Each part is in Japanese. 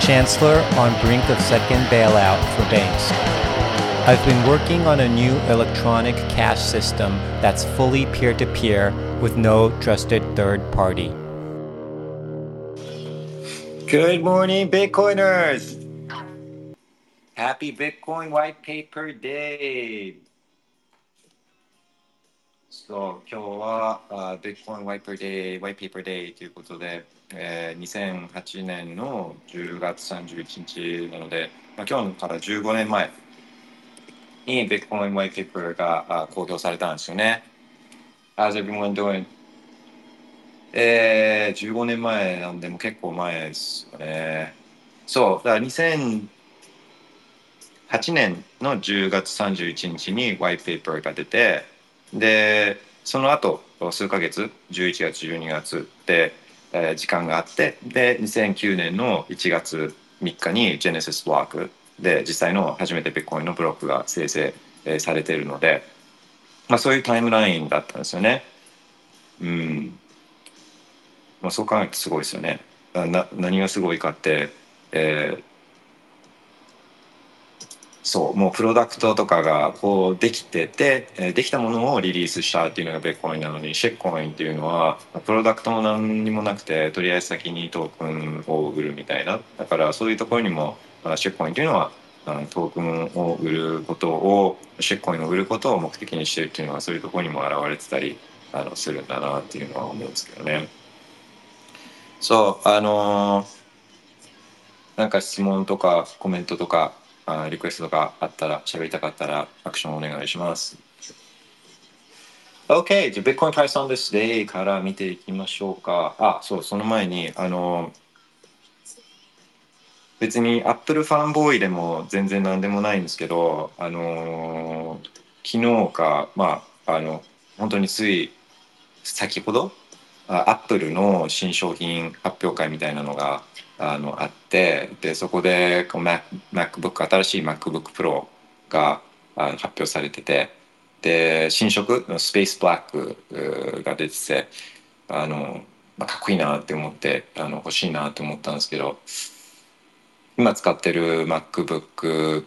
Chancellor on brink of second bailout for banks. I've been working on a new electronic cash system that's fully peer to peer with no trusted third party. Good morning, Bitcoiners! Happy Bitcoin White Paper Day! そう今日はあ Bitcoin White Paper Day, White Paper Day ということで、 えー、2008年の10月31日なので、まあ、今日から15年前に Bitcoin White Paper があ公表されたんですよね。How's everyone doing? えー、15年前なんでも結構前ですよね。そう、だから2008年の10月31日に White Paper が出て、で、その後数ヶ月、11月、12月で、えー、時間があって、で、2009年の1月3日に Genesis ブロックで実際の初めて Bitcoin のブロックが生成、えー、されているので、まあそういうタイムラインだったんですよね。うん。まあ、そう考えるとすごいですよね。な何がすごいかって、えー、そうもうプロダクトとかがこうできてて、えできたものをリリースしたっていうのがベッコインなのにシェッコインっていうのはプロダクトも何にもなくてとりあえず先にトークンを売るみたいなだからそういうところにもシェッコインっていうのはトークンを売ることをシェッコインを売ることを目的にしてるっていうのはそういうところにも現れてたりあのするんだなっていうのは思うんですけどね。そう、あのー、なんか質問とかコメントとかあリクエストとかあったら、喋りたかったらアクションお願いします。OK! じゃあ、Bitcoin Price on this day から見ていきましょうか。あ、そう、その前に、あの、別に Apple ファンボーイでも全然何でもないんですけど、あの、昨日か、まあ、あの、本当につい先ほどアップルの新商品発表会みたいなのがあのあってでそこでこう MacBook 新しい MacBook Pro が発表されててで新色のスペースブラックが出ててあの、まあ、かっこいいなって思ってあの欲しいなって思ったんですけど今使ってる MacBook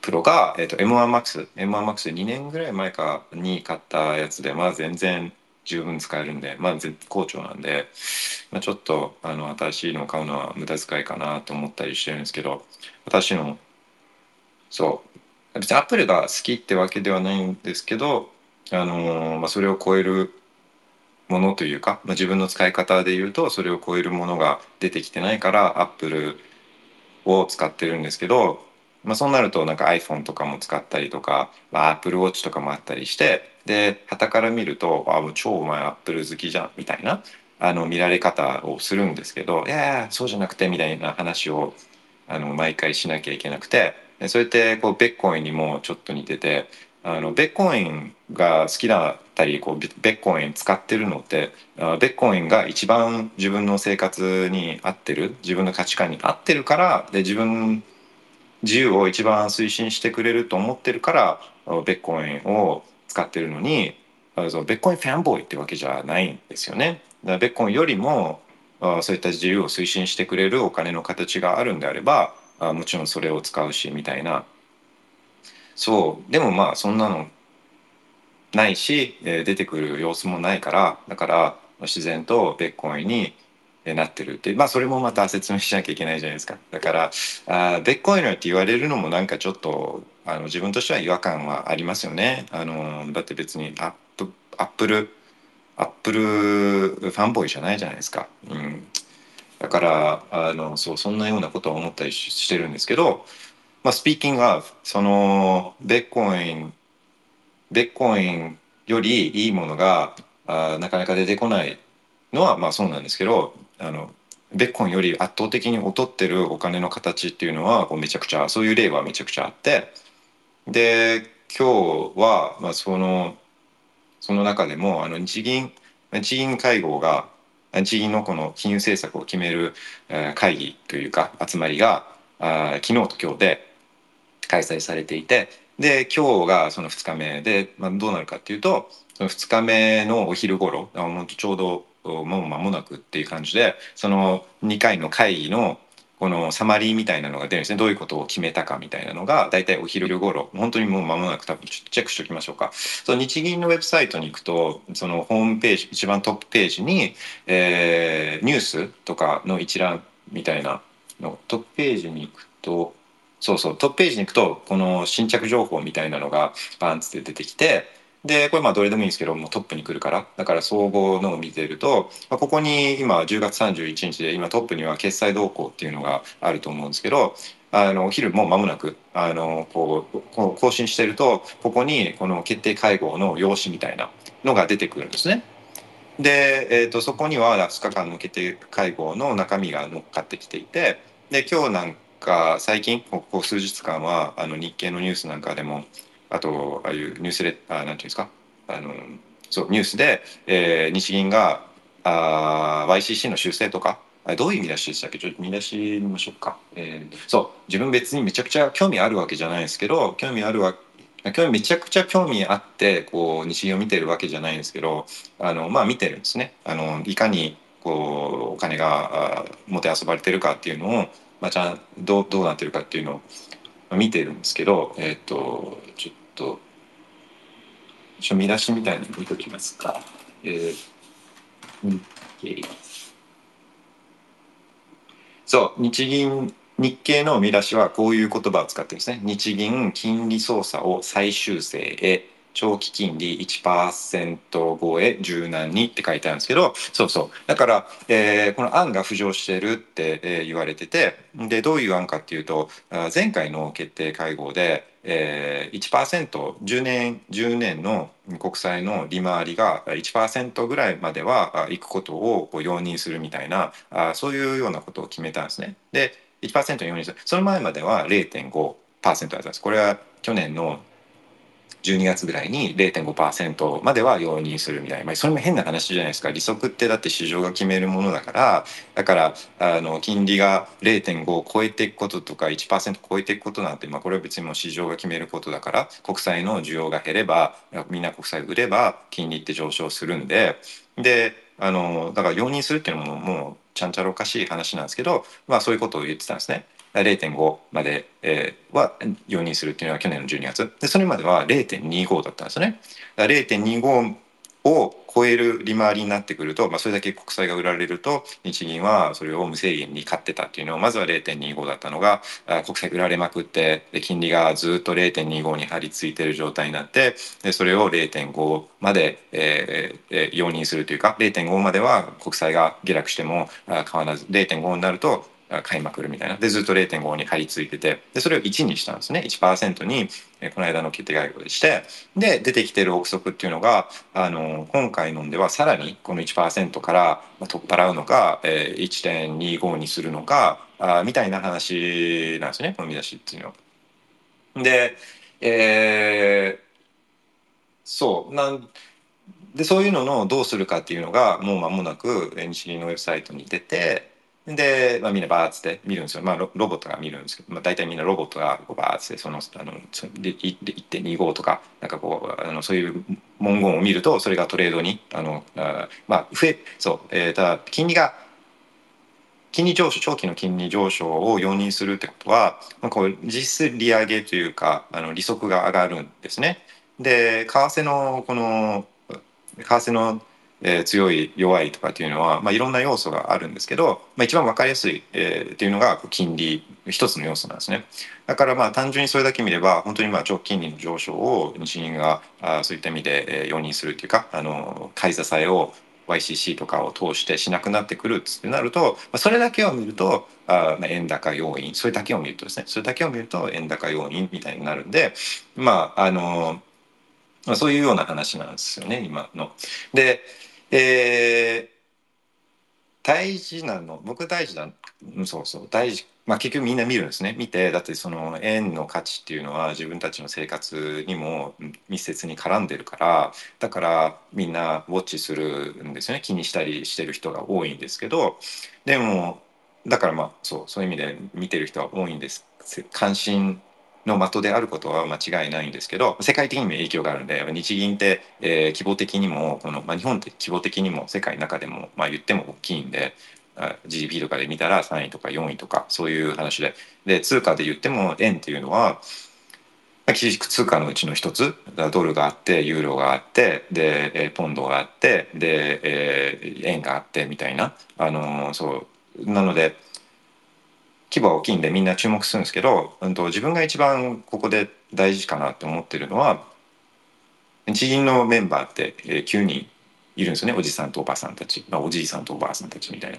Pro が、えーと、M1Max M1Max2 年ぐらい前かに買ったやつでまあ全然十分使えるんで、まあ、絶好調なんで、まあ、ちょっとあの新しいのを買うのは無駄遣いかなと思ったりしてるんですけど私のそう。別にアップルが好きってわけではないんですけど、あのまあ、それを超えるものというか、まあ、自分の使い方で言うとそれを超えるものが出てきてないからアップルを使ってるんですけどまあ、そうなるとなんか iPhone とかも使ったりとか、まあ、Apple Watch とかもあったりしてで旗から見ると「あもう超お前 Apple 好きじゃん」みたいなあの見られ方をするんですけど「いやいやそうじゃなくて」みたいな話をあの毎回しなきゃいけなくてそれってこうベッコインにもちょっと似ててあのベッコインが好きだったりこうベッコイン使ってるのってベッコインが一番自分の生活に合ってる自分の価値観に合ってるからで自分自由を一番推進してくれると思ってるからベッコインを使ってるのにベッコインファンボーイってわけじゃないんですよね。だからベッコインよりもそういった自由を推進してくれるお金の形があるんであればもちろんそれを使うしみたいなそうでもまあそんなのないし出てくる様子もないからだから自然とベッコインになってるって。まあそれもまた説明しなきゃいけないじゃないですか。だからあベッコイナーって言われるのもなんかちょっとあの自分としては違和感はありますよね。あのだって別にアップApple Apple fanboy じゃないじゃないですか、うん、だからあのそうそんなようなことは思ったりしてるんですけど、まあ、 speaking はそのビットコインビットコインよりいいものがあなかなか出てこないのはまあそうなんですけどあのビットコインより圧倒的に劣ってるお金の形っていうのはこうめちゃくちゃそういう例はめちゃくちゃあってで今日はまあそのその中でもあの日銀日銀会合が日銀のこの金融政策を決める会議というか集まりが昨日と今日で開催されていてで今日がその2日目で、まあ、どうなるかっていうとその2日目のお昼頃本当ちょうどもう間もなくっていう感じでその2回の会議のこのサマリーみたいなのが出るんですね。どういうことを決めたかみたいなのが大体お昼頃本当にもう間もなく多分チェックしておきましょうか。その日銀のウェブサイトに行くとそのホームページ一番トップページに、えー、ニュースとかの一覧みたいなのトップページに行くとそうそうトップページに行くとこの新着情報みたいなのがバンって出てきてでこれまあどれでもいいんですけどもトップに来るからだから総合のを見てると、まあ、ここに今10月31日で今トップには決済動向っていうのがあると思うんですけどあのお昼も間もなくあのこうこう更新してるとここにこの決定会合の用紙みたいなのが出てくるんですね。で、えーと、そこには2日間の決定会合の中身が乗っかってきていてで今日なんか最近ここ数日間はあの日経のニュースなんかでもあと、ああいうニュースレあなんていうんですか、あの、そう、ニュースで、えー、日銀が、あ YCC の修正とか、どういう見出しでしたっけ？ちょっと見出し見ましょうか。えー、そう、自分別にめちゃくちゃ興味あるわけじゃないですけど、興味あるわ興味めちゃくちゃ興味あってこう日銀を見てるわけじゃないんですけどあのまあ見てるんですね。あのいかにこうお金がもてあそばれてるかっていうのを、まあ、ちゃんどうどうなってるかっていうのを見てるんですけど、えっ、とちょっと一応見出しみたいに見ときますか。えー、日経そう日銀日経の見出しはこういう言葉を使ってるんですね。日銀金利操作を再修正へ長期金利1%超え柔軟にって書いてあるんですけどそうそうだから、えー、この案が浮上してるって、えー、言われててでどういう案かっていうと前回の決定会合で、えー、1%10 年10年の国債の利回りが1%ぐらいまでは行くことをこう容認するみたいなあそういうようなことを決めたんですね。で1%容認するその前までは0.5%だったんです。これは去年の12月ぐらいに0.5%までは容認するみたいな、まあ、それも変な話じゃないですか。利息ってだって市場が決めるものだからだからあの金利が0.5を超えていくこととか1%超えていくことなんて、まあ、これは別にもう市場が決めることだから国債の需要が減ればみんな国債売れば金利って上昇するんで。であのだから容認するっていうのももうちゃんちゃらおかしい話なんですけど、まあ、そういうことを言ってたんですね。0.5まで、えー、は容認するっていうのは去年の12月でそれまでは0.25だったんですよね。0.25を超える利回りになってくると、まあ、それだけ国債が売られると日銀はそれを無制限に買ってたっていうのをまずは0.25だったのが国債売られまくってで金利がずっと0.25に張り付いてる状態になってでそれを0.5まで、えーえー、容認するというか0.5までは国債が下落しても変わらず0.5になると買いまくるみたいな。で、ずっと0.5に張り付いてて、で、それを1にしたんですね。1%に、えこの間の決定会合でして、で、出てきてる憶測っていうのが、あの、今回のんではさらにこの1%から取っ払うのか、えー、1.25にするのか、あみたいな話なんですね、この見出しっていうのは。で、えー、そうなんでそういうののどうするかっていうのがもう間もなく日銀のウェブサイトに出てで、まあ、みんなバーッつって見るんですよ。まあロ、ロボットが見るんですけど、まあ、大体みんなロボットがこうバーッつってそのあの1.25とかなんかこうあのそういう文言を見るとそれがトレードにあのあまあ増えそう、えー、ただ金利が金利上昇長期の金利上昇を容認するってことは、まあ、こう実質利上げというかあの利息が上がるんですね。で為替のこの為替のえー、強い弱いとかっていうのは、まあ、いろんな要素があるんですけど、まあ、一番分かりやすい、えー、っていうのが金利一つの要素なんですねだからまあ単純にそれだけ見れば本当にまあ長期金利の上昇を日銀があそういった意味で、えー、容認するっていうかあの買い支えを YCC とかを通してしなくなってくるってなると、まあ、それだけを見るとあ円高要因それだけを見るとですねそれだけを見ると円高要因みたいになるんでまああのまあ、そういうような話なんですよね今の。でえー、大事なの僕大事だそうそう大事まあ結局みんな見るんですね。見てだってその円の価値っていうのは自分たちの生活にも密接に絡んでるからだからみんなウォッチするんですよね。気にしたりしてる人が多いんですけどでもだからまあそうそういう意味で見てる人は多いんです。関心の的であることは間違いないんですけど世界的にも影響があるんで日銀って、えー規模的にもこの、まあ、日本って規模的にも世界の中でも、まあ、言っても大きいんで GDP とかで見たら3位とか4位とかそういう話で。で通貨で言っても円っていうのは基軸通貨のうちの一つドルがあってユーロがあってで、ポンドがあってで、えー円があってみたいな、あのーそう。なので規模は大きいんでみんな注目するんですけど、うん、と自分が一番ここで大事かなって思ってるのは日銀のメンバーって、え9人いるんですよねおじさんとおばさんたち、まあ、おじいさんとおばあさんたちみたいな。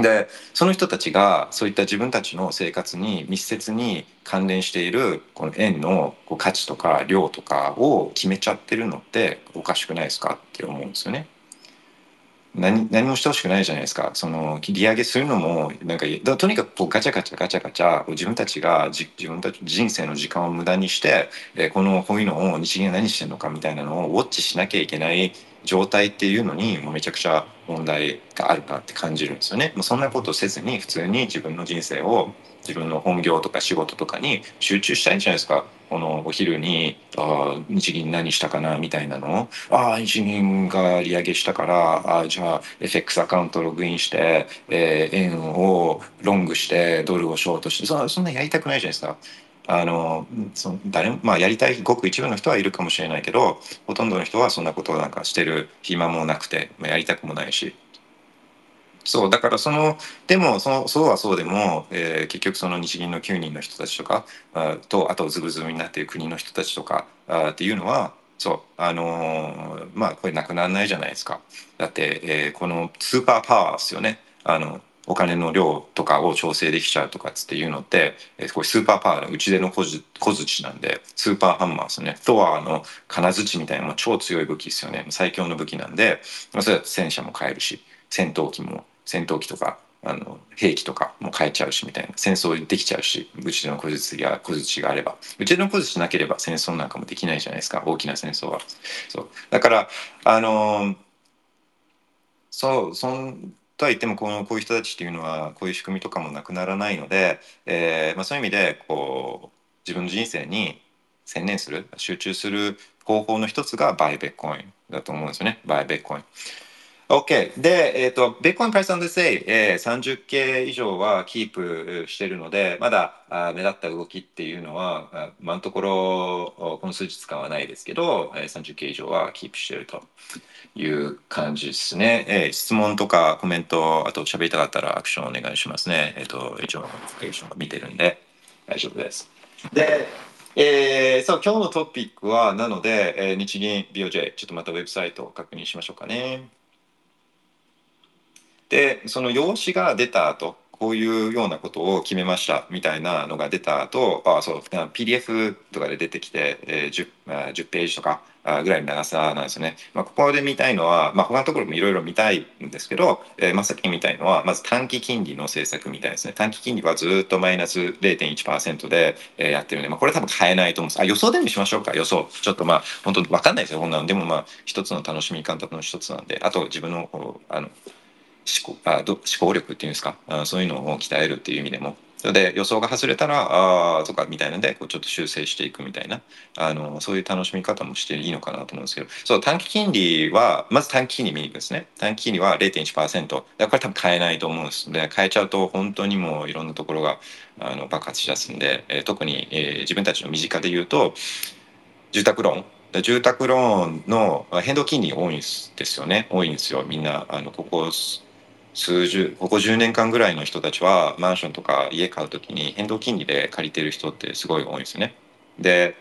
でその人たちがそういった自分たちの生活に密接に関連しているこの円のこう価値とか量とかを決めちゃってるのっておかしくないですかって思うんですよね。何何もしてほしくないじゃないですかその利上げするのもなんかとにかくこうガチャガチャガチャガチャ自分たちが自分たち人生の時間を無駄にして、えこのこういうのを日銀が何してるのかみたいなのをウォッチしなきゃいけない状態っていうのにもうめちゃくちゃ問題があるなって感じるんですよね。もうそんなことせずに普通に自分の人生を自分の本業とか仕事とかに集中したいんじゃないですか。このお昼にあー日銀何したかなみたいなのをああ日銀が利上げしたからあーじゃあ FX アカウントログインして、えー円をロングしてドルをショートしてそそんなやりたくないじゃないですか。あのそ誰まあやりたいごく一部の人はいるかもしれないけどほとんどの人はそんなことをなんかしてる暇もなくて、まあ、やりたくもないしそうだからそのでもそのそうはそうでも、えー結局その日銀の9人の人たちとかあとあとズブズブになっている国の人たちとかあっていうのはそうあのーまあこれなくならないじゃないですか。だって、えーこのスーパーパワーですよね。あのお金の量とかを調整できちゃうとかっていうのって、えーこれスーパーパワーの打ち出の小づ小槌なんでスーパーハンマーですよね。トアの金槌みたいな超強い武器ですよね。最強の武器なんで、まあ、それは戦車も買えるし。戦闘機も戦闘機とかあの兵器とかも変えちゃうしみたいな戦争できちゃうし打ちの小槌が小槌があれば。打ちの小槌なければ戦争なんかもできないじゃないですか大きな戦争は。そう。だからあのーそうそんとは言ってもこのこういう人たちっていうのはこういう仕組みとかもなくならないので、えーまあ、そういう意味でこう自分の人生に専念する集中する方法の一つがバイベッコインだと思うんですよね。バイベッコイン。OK。で、えっ、と、ベッコインプライスアンドセイ、えー、30系以上はキープしてるので、まだあ目立った動きっていうのは、あ今のところ、この数日間はないですけど、えー、30系以上はキープしてるという感じですね。えー質問とかコメント、あと喋りたかったらアクションお願いしますね。えっ、と、一応 notification が見てるんで大丈夫です。で、えーそう、今日のトピックは、なので、えー日銀 BOJ、ちょっとまたウェブサイトを確認しましょうかね。でその要旨が出た後こういうようなことを決めましたみたいなのが出た後あそう PDF とかで出てきて、えー 10, 10ページとかぐらいの長さなんですよね。まあ、ここで見たいのは、まあ、他のところもいろいろ見たいんですけど、えーまあ、さっき見たいのはまず短期金利の政策みたいですね。短期金利はずっとマイナス0.1%で、えーやってるんで、まあ、これ多分変えないと思うんです。あ予想でもしましょうか予想。ちょっとまあ本当分かんないですよこんなのでもまあ一つの楽しみ方の一つなんであと自分のあの思考あ思考力っていうんですか？あそういうのを鍛えるっていう意味でも。それで予想が外れたらああとかみたいなのでこうちょっと修正していくみたいな。あのそういう楽しみ方もしていいのかなと思うんですけど。そう短期金利はまず短期金利見に行くんですね。短期金利は0.1%だからこれ多分変えないと思うんです。で変えちゃうと本当にもういろんなところがあの爆発しだすんで、えー特に、えー自分たちの身近で言うと住宅ローン。住宅ローンの変動金利多いんですよね。多いんですよ。みんなあのここ数十ここ10年間ぐらいの人たちはマンションとか家買うときに変動金利で借りてる人ってすごい多いんですよね。で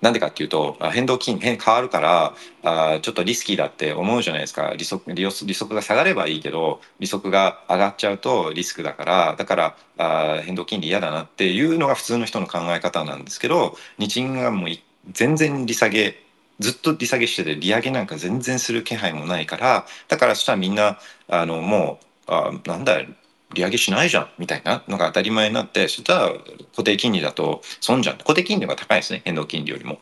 なんでかっていうと変動金変変わるからあちょっとリスキーだって思うじゃないですか利息利息利息が下がればいいけど利息が上がっちゃうとリスクだからだからあ変動金利嫌だなっていうのが普通の人の考え方なんですけど日銀がもう全然利下げずっと利下げしてて利上げなんか全然する気配もないからだからそしたらみんなあのもうあなんだ利上げしないじゃんみたいなのが当たり前になってそしたら固定金利だと損じゃん固定金利が高いですね変動金利よりも。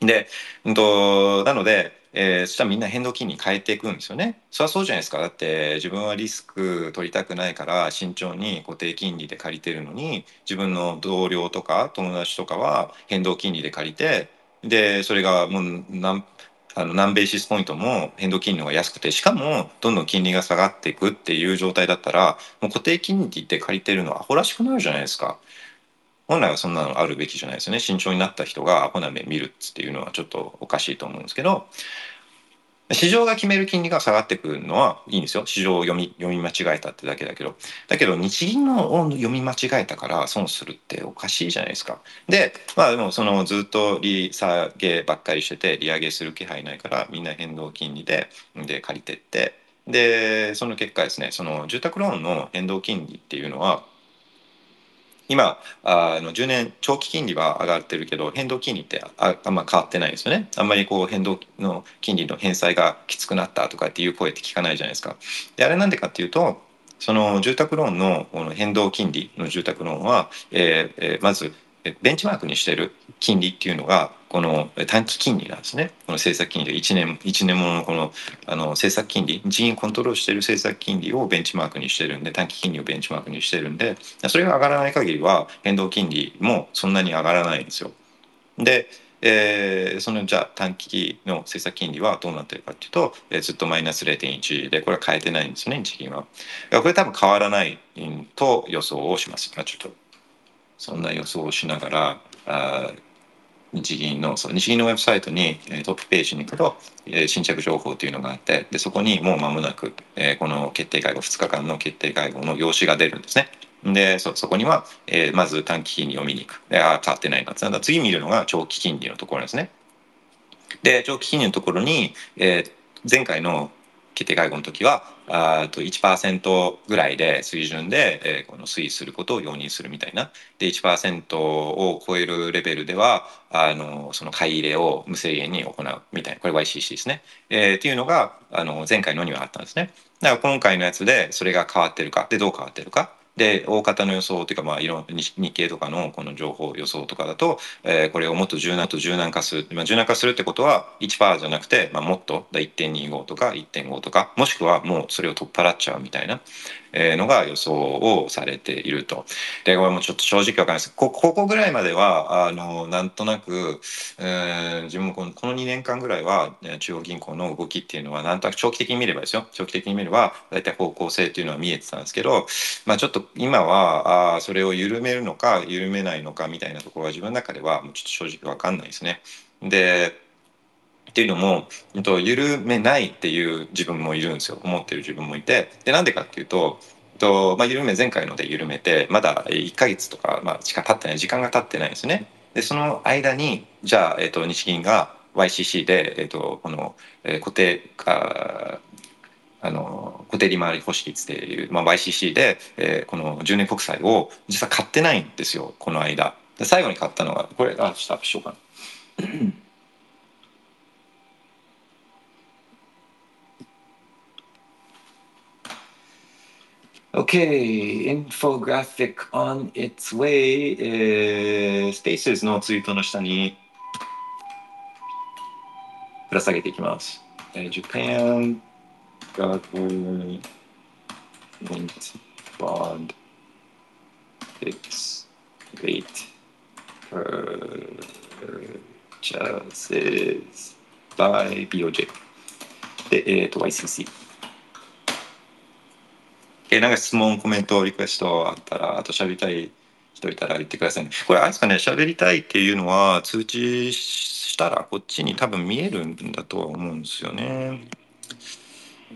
で、うんと、なので、えー、そしたらみんな変動金利変えていくんですよね。そりゃそうじゃないですか。だって自分はリスク取りたくないから慎重に固定金利で借りてるのに自分の同僚とか友達とかは変動金利で借りてでそれがもう何あの何ベーシスポイントも変動金利が安くてしかもどんどん金利が下がっていくっていう状態だったらもう固定金利って借りてるのはアホらしくなるじゃないですか。本来はそんなのあるべきじゃないですよね慎重になった人がアホな目見るっていうのはちょっとおかしいと思うんですけど市場が決める金利が下がってくるのはいいんですよ。市場を読み読み間違えたってだけだけど。だけど日銀の読み間違えたから損するっておかしいじゃないですか。でまあでもそのずっと利下げばっかりしてて利上げする気配ないからみんな変動金利でで借りてって。でその結果ですねその住宅ローンの変動金利っていうのは今あの10年長期金利は上がってるけど変動金利ってああんま変わってないですよね。あんまりこう変動の金利の返済がきつくなったとかっていう声って聞かないじゃないですか。であれなんでかっていうとその住宅ローンのこの変動金利の住宅ローンは、えーえー、まずベンチマークにしてる金利っていうのがこの短期金利なんですねこの政策金利1年 ,1 年もののこのあの政策金利日銀コントロールしてる政策金利をベンチマークにしてるんで短期金利をベンチマークにしてるんでそれが上がらない限りは変動金利もそんなに上がらないんですよ。でえー、そのじゃあ短期の政策金利はどうなってるかっていうと、えー、ずっとマイナス0.1でこれは変えてないんですね日銀は。これ多分変わらないと予想をします。ちょっとそんな予想をしながらあ日銀のそう日銀のウェブサイトにトップページに行くと、えー、新着情報というのがあってでそこにもう間もなく、えー、この決定会合2日間の決定会合の用紙が出るんですね。でそそこには、えー、まず短期金利を見に行くであ変わってないなだ次見るのが長期金利のところですね。で長期金利のところに、えー、前回の決定会合の時はあと1%ぐらいで水準で、えー、この推移することを容認するみたいな。で1%を超えるレベルではあのその買い入れを無制限に行うみたいな。これ YCC ですね、えー、っていうのがあの前回のにはあったんですね。だから今回のやつでそれが変わってるかでどう変わってるか。で大方の予想というか、まあ、いろん日経とかのこの情報予想とかだと、えー、これをもっと柔軟と柔軟化する、まあ、柔軟化するってことは1%じゃなくて、まあ、もっと1.25とか1.5とかもしくはもうそれを取っ払っちゃうみたいな、のが予想をされていると。でこれもちょっと正直わかんないですここぐらいまではあのなんとなく、えー、自分もこのこの2年間ぐらいは中央銀行の動きっていうのはなんとなく長期的に見ればですよ長期的に見れば大体方向性っていうのは見えてたんですけど、まあ、ちょっと今はあそれを緩めるのか緩めないのかみたいなところは自分の中ではもうちょっと正直わかんないですね。でっていうのも、えっと、緩めないっていう自分もいるんですよ思ってる自分もいてでなんでかっていうと、えっとまあ、緩め前回ので緩めてまだ1か月とか、まあ、しか経ってない時間が経ってないんですね。でその間にじゃあ、えっと、日銀が YCC で、えっと、この、えー、固定ああの固定利回り保守率っていう、まあ、YCC で、えー、この10年国債を実は買ってないんですよこの間。で最後に買ったのがこれあちょっとアップしようかな。Okay, infographic on its way、えー、Spaces のツイートの下にぶら下げていきます。えー、Japan Government Bond Fixed Rate Purchases by BOJ で、えー、と YCC えなんか質問コメントリクエストあったらあと喋りたい人いたら言ってくださいねこれあれですかね喋りたいっていうのは通知したらこっちに多分見えるんだとは思うんですよね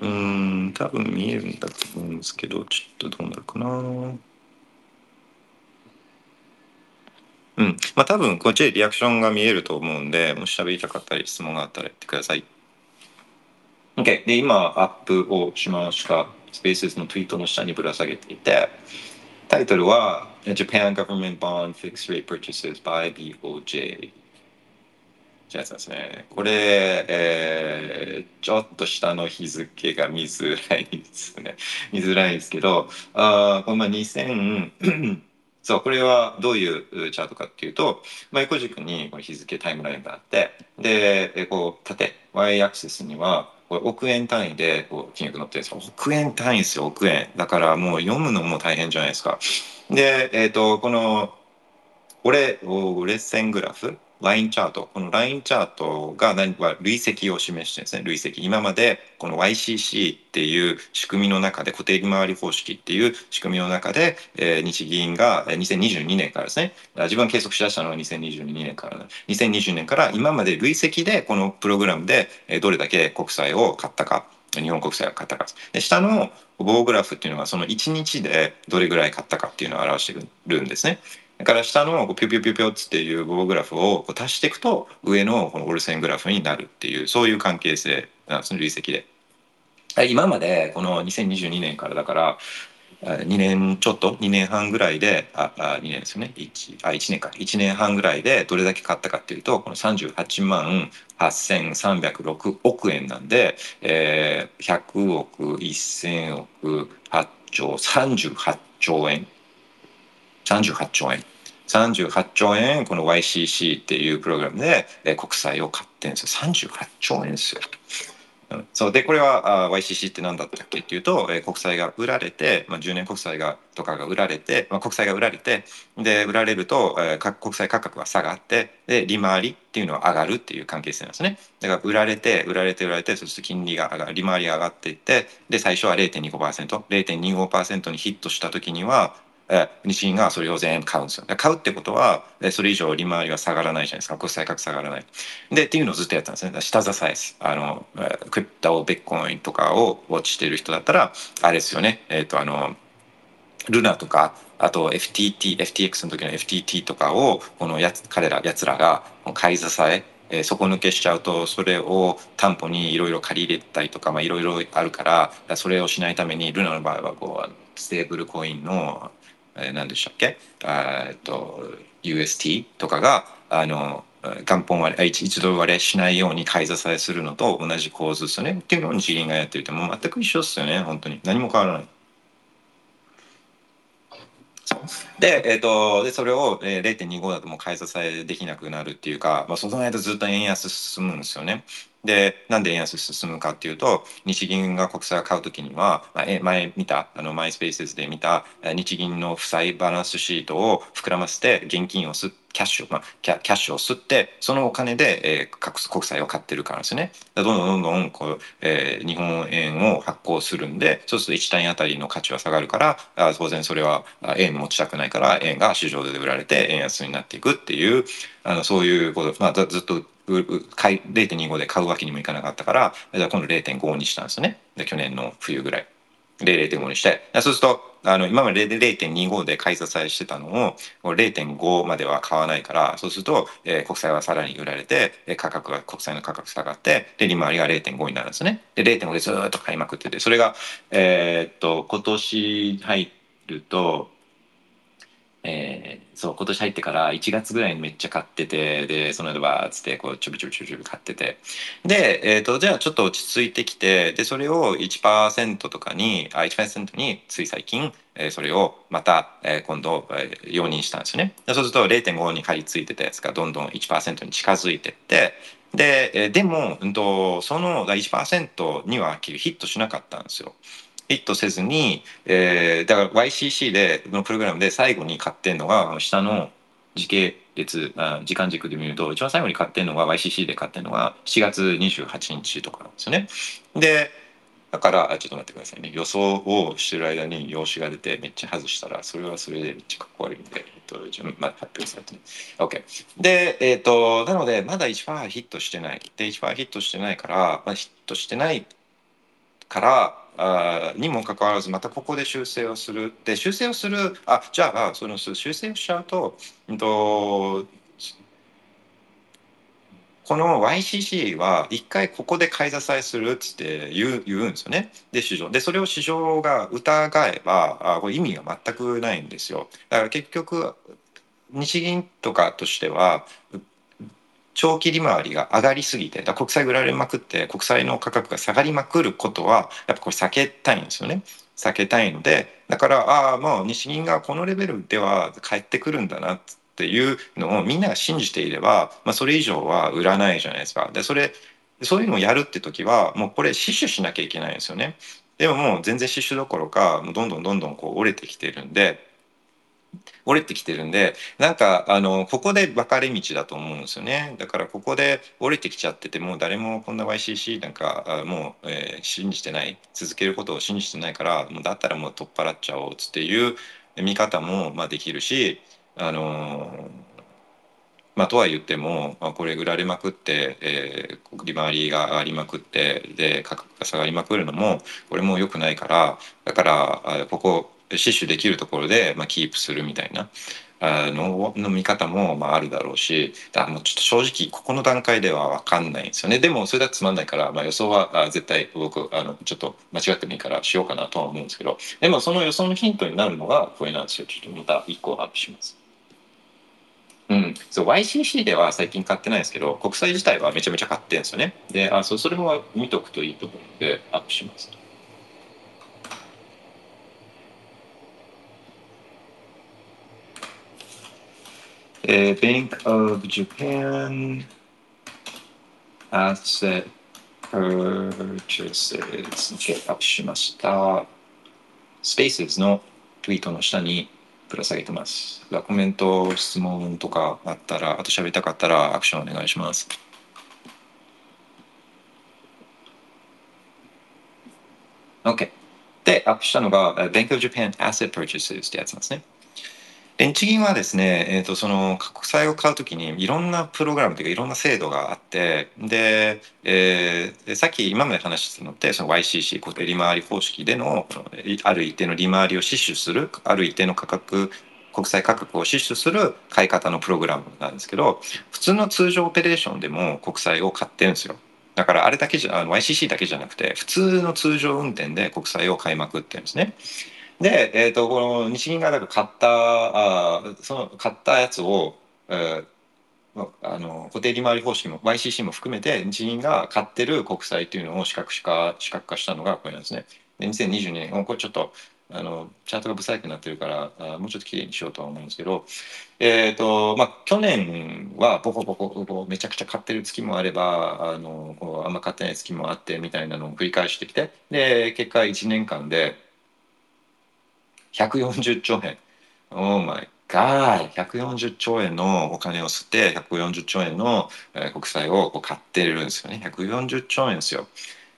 うん多分見えるんだと思うんですけどちょっとどうなるかなうん。まあ多分こっちでリアクションが見えると思うんで、もし喋りたかったり質問があったら言ってください。OK。で、今アップをしました。スペースのツイートの下にぶら下げていて、タイトルは Japan Government Bond Fixed Rate Purchases by BOJ。やつですね。これ、えー、ちょっと下の日付が見づらいですね。見づらいですけど、あこの2000、そう、これはどういうチャートかっていうと、まあ、横軸にこの日付タイムラインがあって、で、こう、縦、Y アクセスには、これ億円単位でこう金額載ってるんですよ。億円単位ですよ、億円。だからもう読むのも大変じゃないですか。で、えっ、ー、と、この、俺、俺線グラフラインチャート、このラインチャートが何は累積を示してるんですね。累積。今までこの YCC っていう仕組みの中で、固定利回り方式っていう仕組みの中で、えー、日銀が2022年からですね、自分が計測しだしたのは2022年から、2020年から今まで累積でこのプログラムでどれだけ国債を買ったか、日本国債を買ったか。で、下の棒グラフっていうのはその1日でどれぐらい買ったかっていうのを表してるんですね。だから下のピュピュピュピュっていう棒グラフを足していくと上のこのオルセングラフになるっていうそういう関係性なんですね累積で。今までこの2022年からだから2年ちょっと2年半ぐらいでああ2年ですよね。1, あ1年か。1年半ぐらいでどれだけ買ったかっていうとこの38万8306億円なんで、えー、100億1000億8兆38兆円。38兆円。38兆円この YCC っていうプログラムで、国債を買ってんですよ。38兆円ですよ。そう。でこれはあ YCC って何だったっけっていうと、えー、国債が売られて、まあ、10年国債がとかが売られて、まあ、国債が売られてで売られると、えー、国債価格が下がってで利回りっていうのは上がるっていう関係性なんですね。だから売られて売られて売られてそして金利が上がる利回りが上がっていってで最初は 0.25%0.25% にヒットした時には日銀がそれを全部買うんですよ。買うってことは、それ以上利回りは下がらないじゃないですか。国債価格下がらない。で、っていうのをずっとやったんですね。下支えすあの、クリプト、ビッコインとかをウォッチしてる人だったら、あれですよね。えっ、ー、と、あの、ルナとか、あと FTT、FTX の時の FTT とかを、このやつ、彼ら、奴らが買い支え、えー、底抜けしちゃうとそれを担保にいろいろ借り入れたりとかいろいろあるからそれをしないためにルナの場合はこうステーブルコインのえー、何でしたっけ？えっと UST とかがあの元本割れ一度割れしないように買い支えするのと同じ構図ですよねっていうのを日銀がやっていても全く一緒ですよね本当に何も変わらない。で,、えーと、でそれを、えー、0.25だともう買い支えできなくなるっていうか、まあ、その間ずっと円安進むんですよね。で、なんで円安進むかっていうと、日銀が国債を買うときには、まあ、前見た、あの、マイスペースで見た、日銀の負債バランスシートを膨らませて、現金を吸って、キャッシュ、まあ、キャキャッシュを吸って、そのお金で、えー、国債を買ってるからですね。どんどんどんどんこう、えー、日本円を発行するんで、そうすると1単位あたりの価値は下がるから、あ当然それは円持ちたくないから、円が市場で売られて円安になっていくっていう、あのそういうこと、まあ、ずっと0.25で買うわけにもいかなかったからじゃあ今度0.5にしたんですね。で去年の冬ぐらい。で0.5にして。そうするとあの今まで0.25で買い支えしてたのを0.5までは買わないからそうすると、えー、国債はさらに売られて価格が国債の価格下がってで利回りが0.5になるんですね。で0.5でずっと買いまくっててそれがえー、っと今年入るとえー、そう今年入ってから1月ぐらいにめっちゃ買っててでその間バーッつってこうちょびちょびちょびちょび買っててで、えーと、じゃあちょっと落ち着いてきてでそれを1%とかにあ1%につい最近、えー、それをまた、えー、今度、えー、容認したんですよねそうすると0.5に張り付いてたやつがどんどん1%に近づいてってで、えー、でも、うんと、その1%にはヒットしなかったんですよ。ヒットせずに、えー、だから YCC でのプログラムで最後に買ってんのが下の時系列あ時間軸で見ると一番最後に買ってんのが YCC で買ってんのが7月28日とかなんですよね。でだからちょっと待ってくださいね。予想をしてる間に用紙が出てめっちゃ外したらそれはそれでめっちゃかっこ悪いんで、えっと、まあ、発表されてね。OK でえっ、となのでまだ1%ヒットしてない。で1%ヒットしてないから、まあ、ヒットしてないからあにもかかわらずまたここで修正をするで修正をするあじゃあその修正しちゃうと,、うんと、この YCC は一回ここで買い支えするっつって言う言うんですよね。で市場でそれを市場が疑えばあこれ意味が全くないんですよ。だから結局日銀とかとしては長期利回りが上がりすぎてだ国債売られまくって国債の価格が下がりまくることはやっぱこれ避けたいんですよね。避けたいのでだからああもう日銀がこのレベルでは帰ってくるんだなっていうのをみんなが信じていれば、まあ、それ以上は売らないじゃないですか。でそれそういうのをやるって時はもうこれ死守しなきゃいけないんですよね。でももう全然死守どころかもうどんどんどんどんこう折れてきてるんで折れてきてるんでなんかあのここで分かれ道だと思うんですよね。だからここで折れてきちゃっててもう誰もこんな YCC なんかもう、えー、信じてない続けることを信じてないからもうだったらもう取っ払っちゃおうっていう見方もまあできるしあのまあ、とは言っても、まあ、これ売られまくって、えー、利回りが上がりまくってで価格が下がりまくるのもこれも良くないからだからここ死守できるところで、まあ、キープするみたいなあのの見方も、まあ、あるだろうしだもうちょっと正直ここの段階では分かんないんですよね。でもそれだとつまんないから、まあ、予想はあ絶対僕あのちょっと間違ってもいいからしようかなとは思うんですけどでもその予想のヒントになるのがこれなんですよ。ちょっとまた1個アップします。うん、そう YCC では最近買ってないんですけど国債自体はめちゃめちゃ買ってるんですよね。であそそれも見とくといいと思うのでアップします。えー、Bank of Japan Asset Purchases アップしました Spaces のツイートの下にぶら下げてます。コメント、質問とかあったら、あと喋りたかったらアクションお願いします。OK。で、アップしたのが Bank of Japan Asset Purchases ってやつなんですね。日銀はですね、えーと、その国債を買うときにいろんなプログラムというかいろんな制度があってで、えー、さっき今まで話したのってその YCC 固定利回り方式でのある一定の利回りを死守するある一定の価格国債価格を死守する買い方のプログラムなんですけど普通の通常オペレーションでも国債を買ってるんですよ。だからあれだけじゃあの YCC だけじゃなくて普通の通常運転で国債を買いまくってるんですね。で、えーと、この日銀がだか買ったあその買ったやつを、えー、あの固定利回り方式も YCC も含めて日銀が買ってる国債っていうのを視覚化視覚化したのがこれなんですね。で2022年これちょっとあのチャートが不細工になってるからあもうちょっときれいにしようとは思うんですけど、えーとまあ、去年はボコボコボコめちゃくちゃ買ってる月もあればあのあんま買ってない月もあってみたいなのを繰り返してきてで結果1年間で140兆円。Oh my God! 140兆円のお金を吸って140兆円の国債を買ってるんですよね。140兆円ですよ。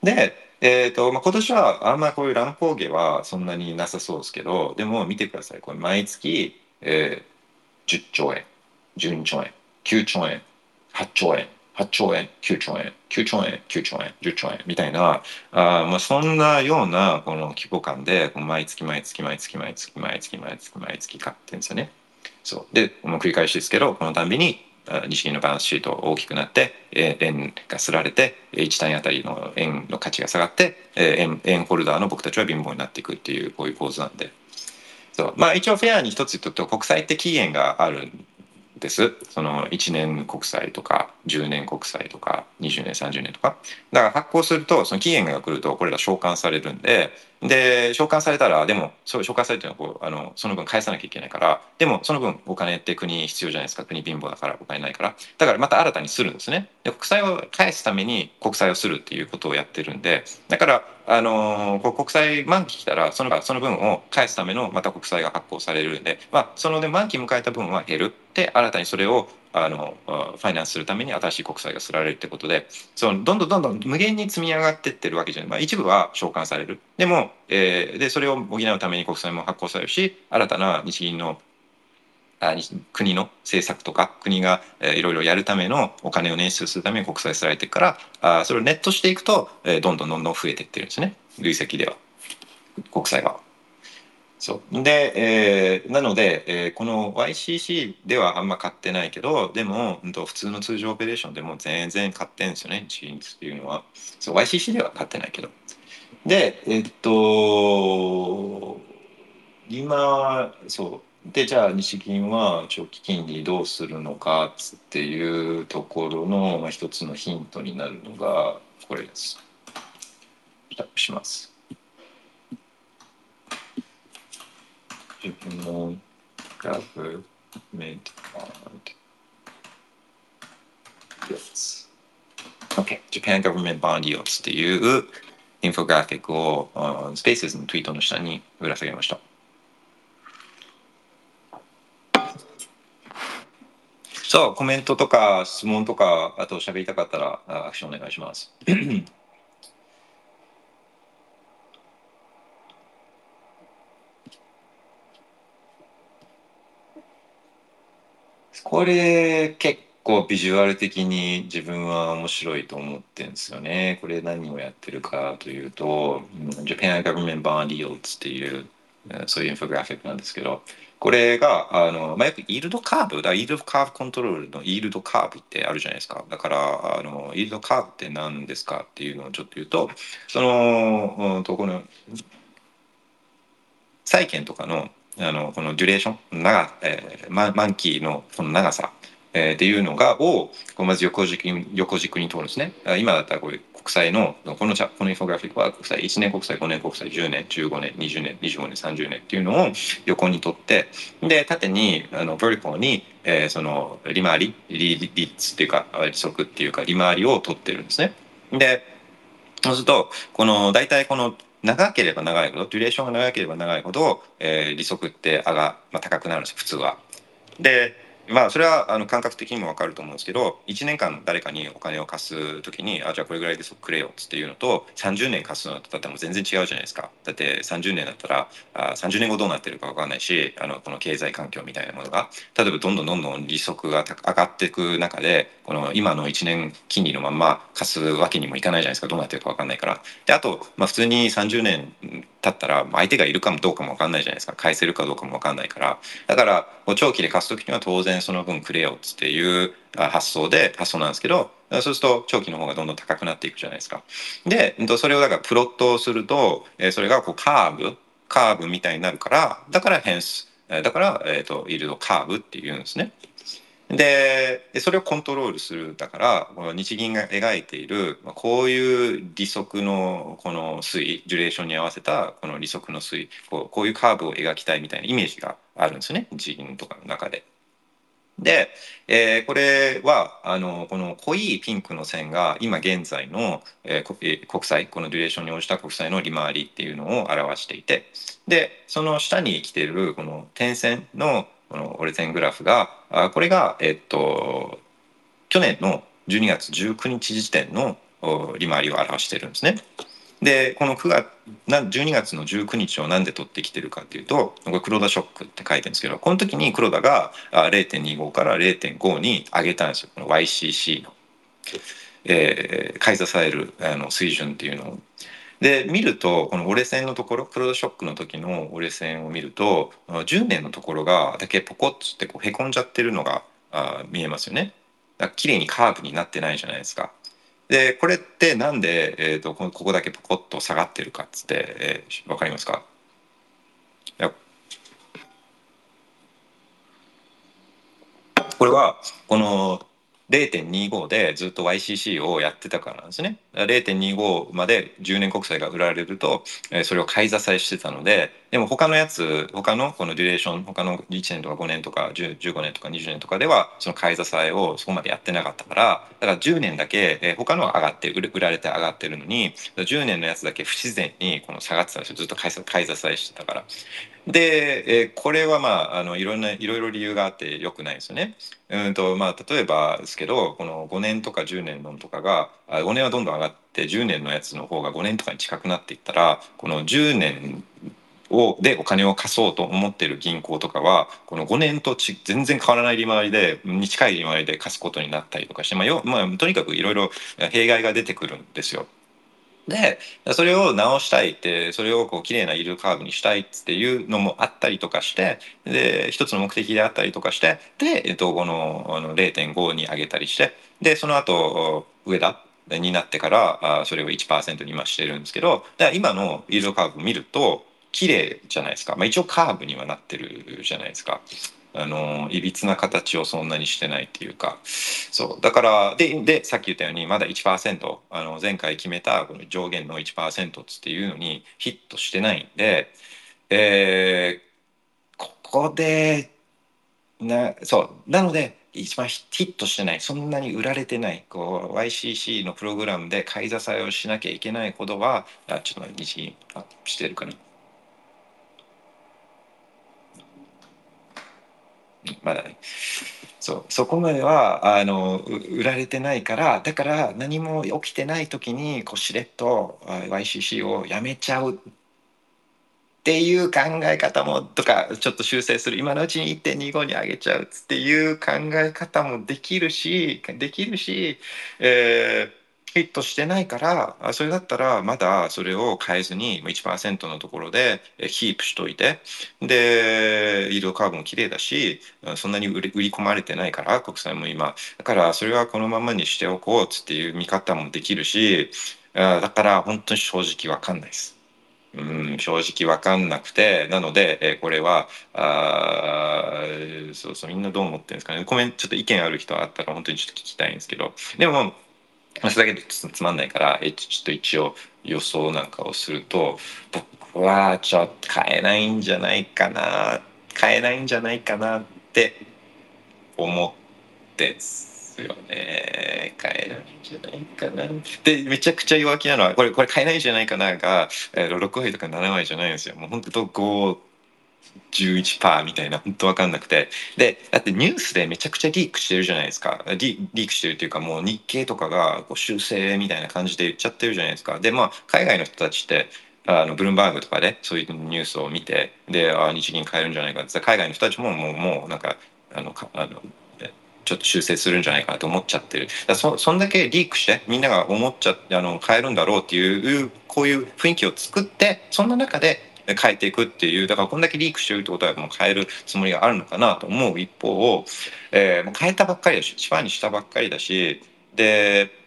で、えーとまあ、今年はあんまこういう乱高下はそんなになさそうですけどでも見てくださいこれ毎月、えー、10兆円12兆円9兆円8兆円8兆円、9兆円、9兆円、9兆円、10兆円みたいな、あまあ、そんなようなこの規模感で、毎月毎月毎月毎月毎月毎月毎月買ってるんですよね。そう。で、もう繰り返しですけど、このたんびに日銀のバランスシート大きくなって、円がすられて、1単位あたりの円の価値が下がって、円円ホルダーの僕たちは貧乏になっていくっていう、こういう構図なんで。そうまあ、一応フェアに一つ言うと国債って期限があるんです。その1年国債とか10年国債とか20年30年とか。だから発行するとその期限が来るとこれら償還されるんでで償還されたらでもそう償還されてるのはこうあのその分返さなきゃいけないからでもその分お金って国必要じゃないですか。国貧乏だからお金ないから。だからまた新たにするんですね。で国債を返すために国債をするっていうことをやってるんでだからあのこう国債満期来たらそのその分を返すためのまた国債が発行されるんで、まあ、そので満期迎えた分は減る。で新たにそれをあのファイナンスするために新しい国債がすられるってことでそのどんどんどんどん無限に積み上がってってるわけじゃない、まあ、一部は償還される。でも、えー、でそれを補うために国債も発行されるし新たな日銀のあ国の政策とか国が、いろいろやるためのお金を捻出するために国債すられていくからあそれをネットしていくと、えー、どんどんどんどん増えていってるんですね。累積では。国債は。そうで、えー、なので、えー、この YCC ではあんま買ってないけどでも、うん、と普通の通常オペレーションでも全然買ってんですよねジーンズっていうのはそう YCC では買ってないけどでえっと今そうでじゃあ日銀は長期金利どうするのかっていうところの、まあ、一つのヒントになるのがこれです。タップします。自分のグラフメントカード。Yes. OK。Japan Government Bond Yields っていうインフォグラフィックを、uh, スペースのツイートの下にぶら下げました。そう、コメントとか質問とか、あと喋りたかったらアクションお願いします。これ結構ビジュアル的に自分は面白いと思ってるんですよね。これ何をやってるかというと、Japan Government Bond Yields っていうそういうインフォグラフィックなんですけど、これが、あの、まあ、よくイールドカーブ、だイールドカーブコントロールのイールドカーブってあるじゃないですか。だから、あの、イールドカーブって何ですかっていうのをちょっと言うと、その、うんと、この、債券とかの、あの、このデュレーション、長、えー、満満期のこの長さ、えーっていうのが、を、こうまず横軸に、横軸に通るんですね。今だったらこれ国債の、このチャこのインフォグラフィックは国債、1年国債、5年国債、10年、15年、20年、25年、30年っていうのを横に取って、で、縦に、あの、vertical に、えーその、利回り、利率っていうか、利息っていうか、利回りを取ってるんですね。で、そうすると、この、大体この、長ければ長いほど、デュレーションが長ければ長いほど、えー利息って上が、まあ、高くなるんですよ、普通は。で、まあ、それはあの感覚的にもわかると思うんですけど、1年間誰かにお金を貸すときに、あ、じゃあこれぐらいでそくれよっていうのと、30年貸すのだったらも全然違うじゃないですか。だって30年だったら、あ30年後どうなってるかわかんないし、あの、この経済環境みたいなものが、例えばどんどんどんどん利息が上がっていく中で、この今の1年金利のまんま貸すわけにもいかないじゃないですか。どうなってるかわかんないから。で、あと、まあ普通に30年経ったら、相手がいるかもどうかもわかんないじゃないですか。返せるかどうかもわかんないから。だから、長期で貸すときには当然その分くれよっていう発想で、発想なんですけど、そうすると長期の方がどんどん高くなっていくじゃないですか。で、それをだからプロットをすると、それがこうカーブ、カーブみたいになるから、だからヘンス、えーだから、えっ、と、イールドカーブっていうんですね。で、それをコントロールするだから、この日銀が描いている、まこういう利息のこの推移、デュレーションに合わせたこの利息の推移、こうこういうカーブを描きたいみたいなイメージがあるんですね、日銀とかの中で。で、えーこれはあのこの濃いピンクの線が今現在の、え国債このデュレーションに応じた国債の利回りっていうのを表していてでその下に来ているこの点線のこの折れ線グラフがあこれが、えっと、去年の12月19日時点の利回りを表してるんですね。でこの9月12月の19日をなんで取ってきてるかっていうとこれ黒田ショックって書いてるんですけどこの時に黒田が0.25から0.5に上げたんですよこの YCC の、えー、買い支えるあの水準っていうのを。で見るとこの折れ線のところ黒田ショックの時の折れ線を見ると10年のところがだけポコッってこうへこんじゃってるのがあ見えますよね。だから綺麗にカーブになってないじゃないですか。でこれってなんで、えー、とここだけポコッと下がってるかっつって、えー、わかりますか？これはこの0.25でずっと YCC をやってたからなんですね。0.25まで10年国債が売られると、えそれを買い支えしてたので、でも他のやつ、他のこのデュレーション、他の1年とか5年とか15年とか20年とかでは、その買い支えをそこまでやってなかったから、だから10年だけ、え他のは上がって、売られて上がってるのに、10年のやつだけ不自然にこの下がってたんですよ。ずっと買い支えしてたから。で、えーこれはまあ、あの、いろんな、いろいろ理由があって良くないですよね。うんと、まあ、例えばですけど、この5年とか10年のとかが、あ5年はどんどん上がって、10年のやつの方が5年とかに近くなっていったら、この10年をでお金を貸そうと思ってる銀行とかはこの5年とち全然変わらない利回りでに近い利回りで貸すことになったりとかして、まあよまあ、とにかくいろいろ弊害が出てくるんですよ。でそれを直したいってそれをこう綺麗なイールドカーブにしたいっていうのもあったりとかしてで一つの目的であったりとかしてで、えっと、このあの0.5に上げたりしてでその後上だになってからそれを1%に今してるんですけど今のイールドカーブ見ると綺麗じゃないですか、まあ、一応カーブにはなってるじゃないですか。あのいびつな形をそんなにしてないっていうか。そう。だからででさっき言ったようにまだ1%あの前回決めたこの上限の1%っていうのにヒットしてないんで、えー、ここでなそう。なので一番ヒットしてない。そんなに売られてない。こう YCC のプログラムで買い支えをしなきゃいけないほどはあちょっと日銀アップしてるかな。まだねそうそこまではあの売られてないからだから何も起きてない時にこうしれっと YCC をやめちゃうっていう考え方もとかちょっと修正する。今のうちに1.25に上げちゃうっていう考え方もできる。しできるし、えーヒットしてないからそれだったらまだそれを変えずに1%のところでキープしといて。でイードカーブも綺麗だしそんなに売り売り込まれてないから国債も今。だからそれはこのままにしておこうっていう見方もできるしだから本当に正直わかんないです。うん、正直わかんなくてなので、えー、これはあそうそうみんなどう思ってるんですかね。コメントちょっと意見ある人あったら本当にちょっと聞きたいんですけど。でもそれだけでつつまんないからえちょっと一応予想なんかをすると僕はちょっと買えないんじゃないかな買えないんじゃないかなって思ってですよね。買えないんじゃないかなでめちゃくちゃ弱気なのはこれこれ買えないんじゃないかなが、6割とか7割じゃないんですよ。もう本当5 11%みたいな本当分かんなくて。でだってニュースでめちゃくちゃリークしてるじゃないですか。リリークしてるっていうかもう日経とかがこう修正みたいな感じで言っちゃってるじゃないですか。でまあ海外の人たちってあのブルームバーグとかでそういうニュースを見てであ日銀変えるんじゃないかって海外の人たちももうもうなんかあのかあのちょっと修正するんじゃないかなと思っちゃってる。だそそんだけリークしてみんなが思っちゃってあの変えるんだろうっていうこういう雰囲気を作ってそんな中で変えていくっていうだからこんだけリークしてるってことはもう変えるつもりがあるのかなと思う一方を、えー、変えたばっかりだし一番にしたばっかりだしで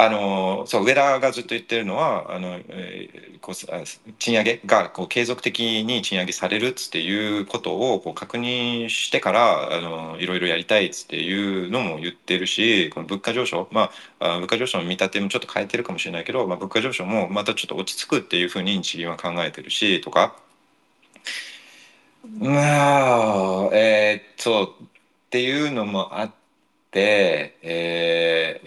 あのそう上田がずっと言ってるのはあの、えー、こう賃上げがこう継続的に賃上げされるっていうことをこう確認してからあのいろいろやりたいっていうのも言ってるしこの物価上昇まあ物価上昇の見立てもちょっと変えてるかもしれないけど、まあ、物価上昇もまたちょっと落ち着くっていうふうに日銀は考えてるしとか。まあえー、っとっていうのもあって、え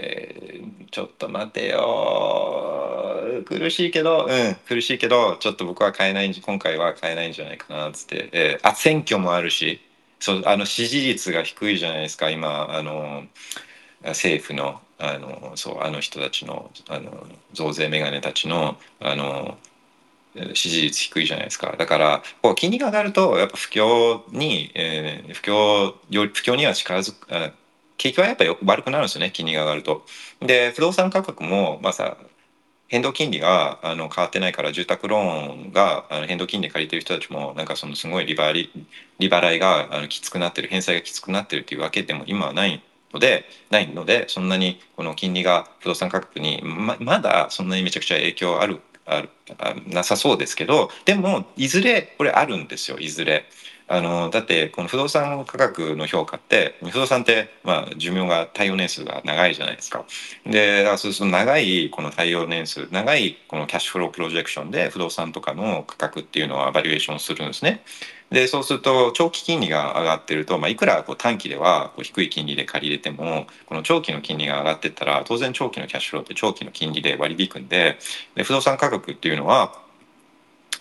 ー、ちょっと待てよ。苦しいけどうん。苦しいけどちょっと僕は買えない今回は買えないんじゃないかなっつって、えー、あ選挙もあるしそうあの支持率が低いじゃないですか今あの政府のあのそうあの人たちのあの増税メガネたちのあの支持率低いじゃないですか。だからこう金利が上がるとやっぱ不況に、えー、不況よ不況には近づく景気はやっぱり悪くなるんですよね金利が上がると。で不動産価格もまあさ変動金利があの変わってないから住宅ローンがあの変動金利借りてる人たちもなんかそのすごい利払い利払いがあのきつくなってる返済がきつくなってるっていうわけでも今はないのでないのでそんなにこの金利が不動産価格にままだそんなにめちゃくちゃ影響あるあるなさそうですけどでもいずれこれあるんですよいずれ。あのだってこの不動産価格の評価って不動産って、まあ、寿命が耐用年数が長いじゃないですか。でだからそうすると長いこの耐用年数長いこのキャッシュフロープロジェクションで不動産とかの価格っていうのはバリエーションするんですね。でそうすると長期金利が上がってると、まあ、いくらこう短期ではこう低い金利で借りれてもこの長期の金利が上がってったら当然長期のキャッシュフローって長期の金利で割り引くんでで不動産価格っていうのは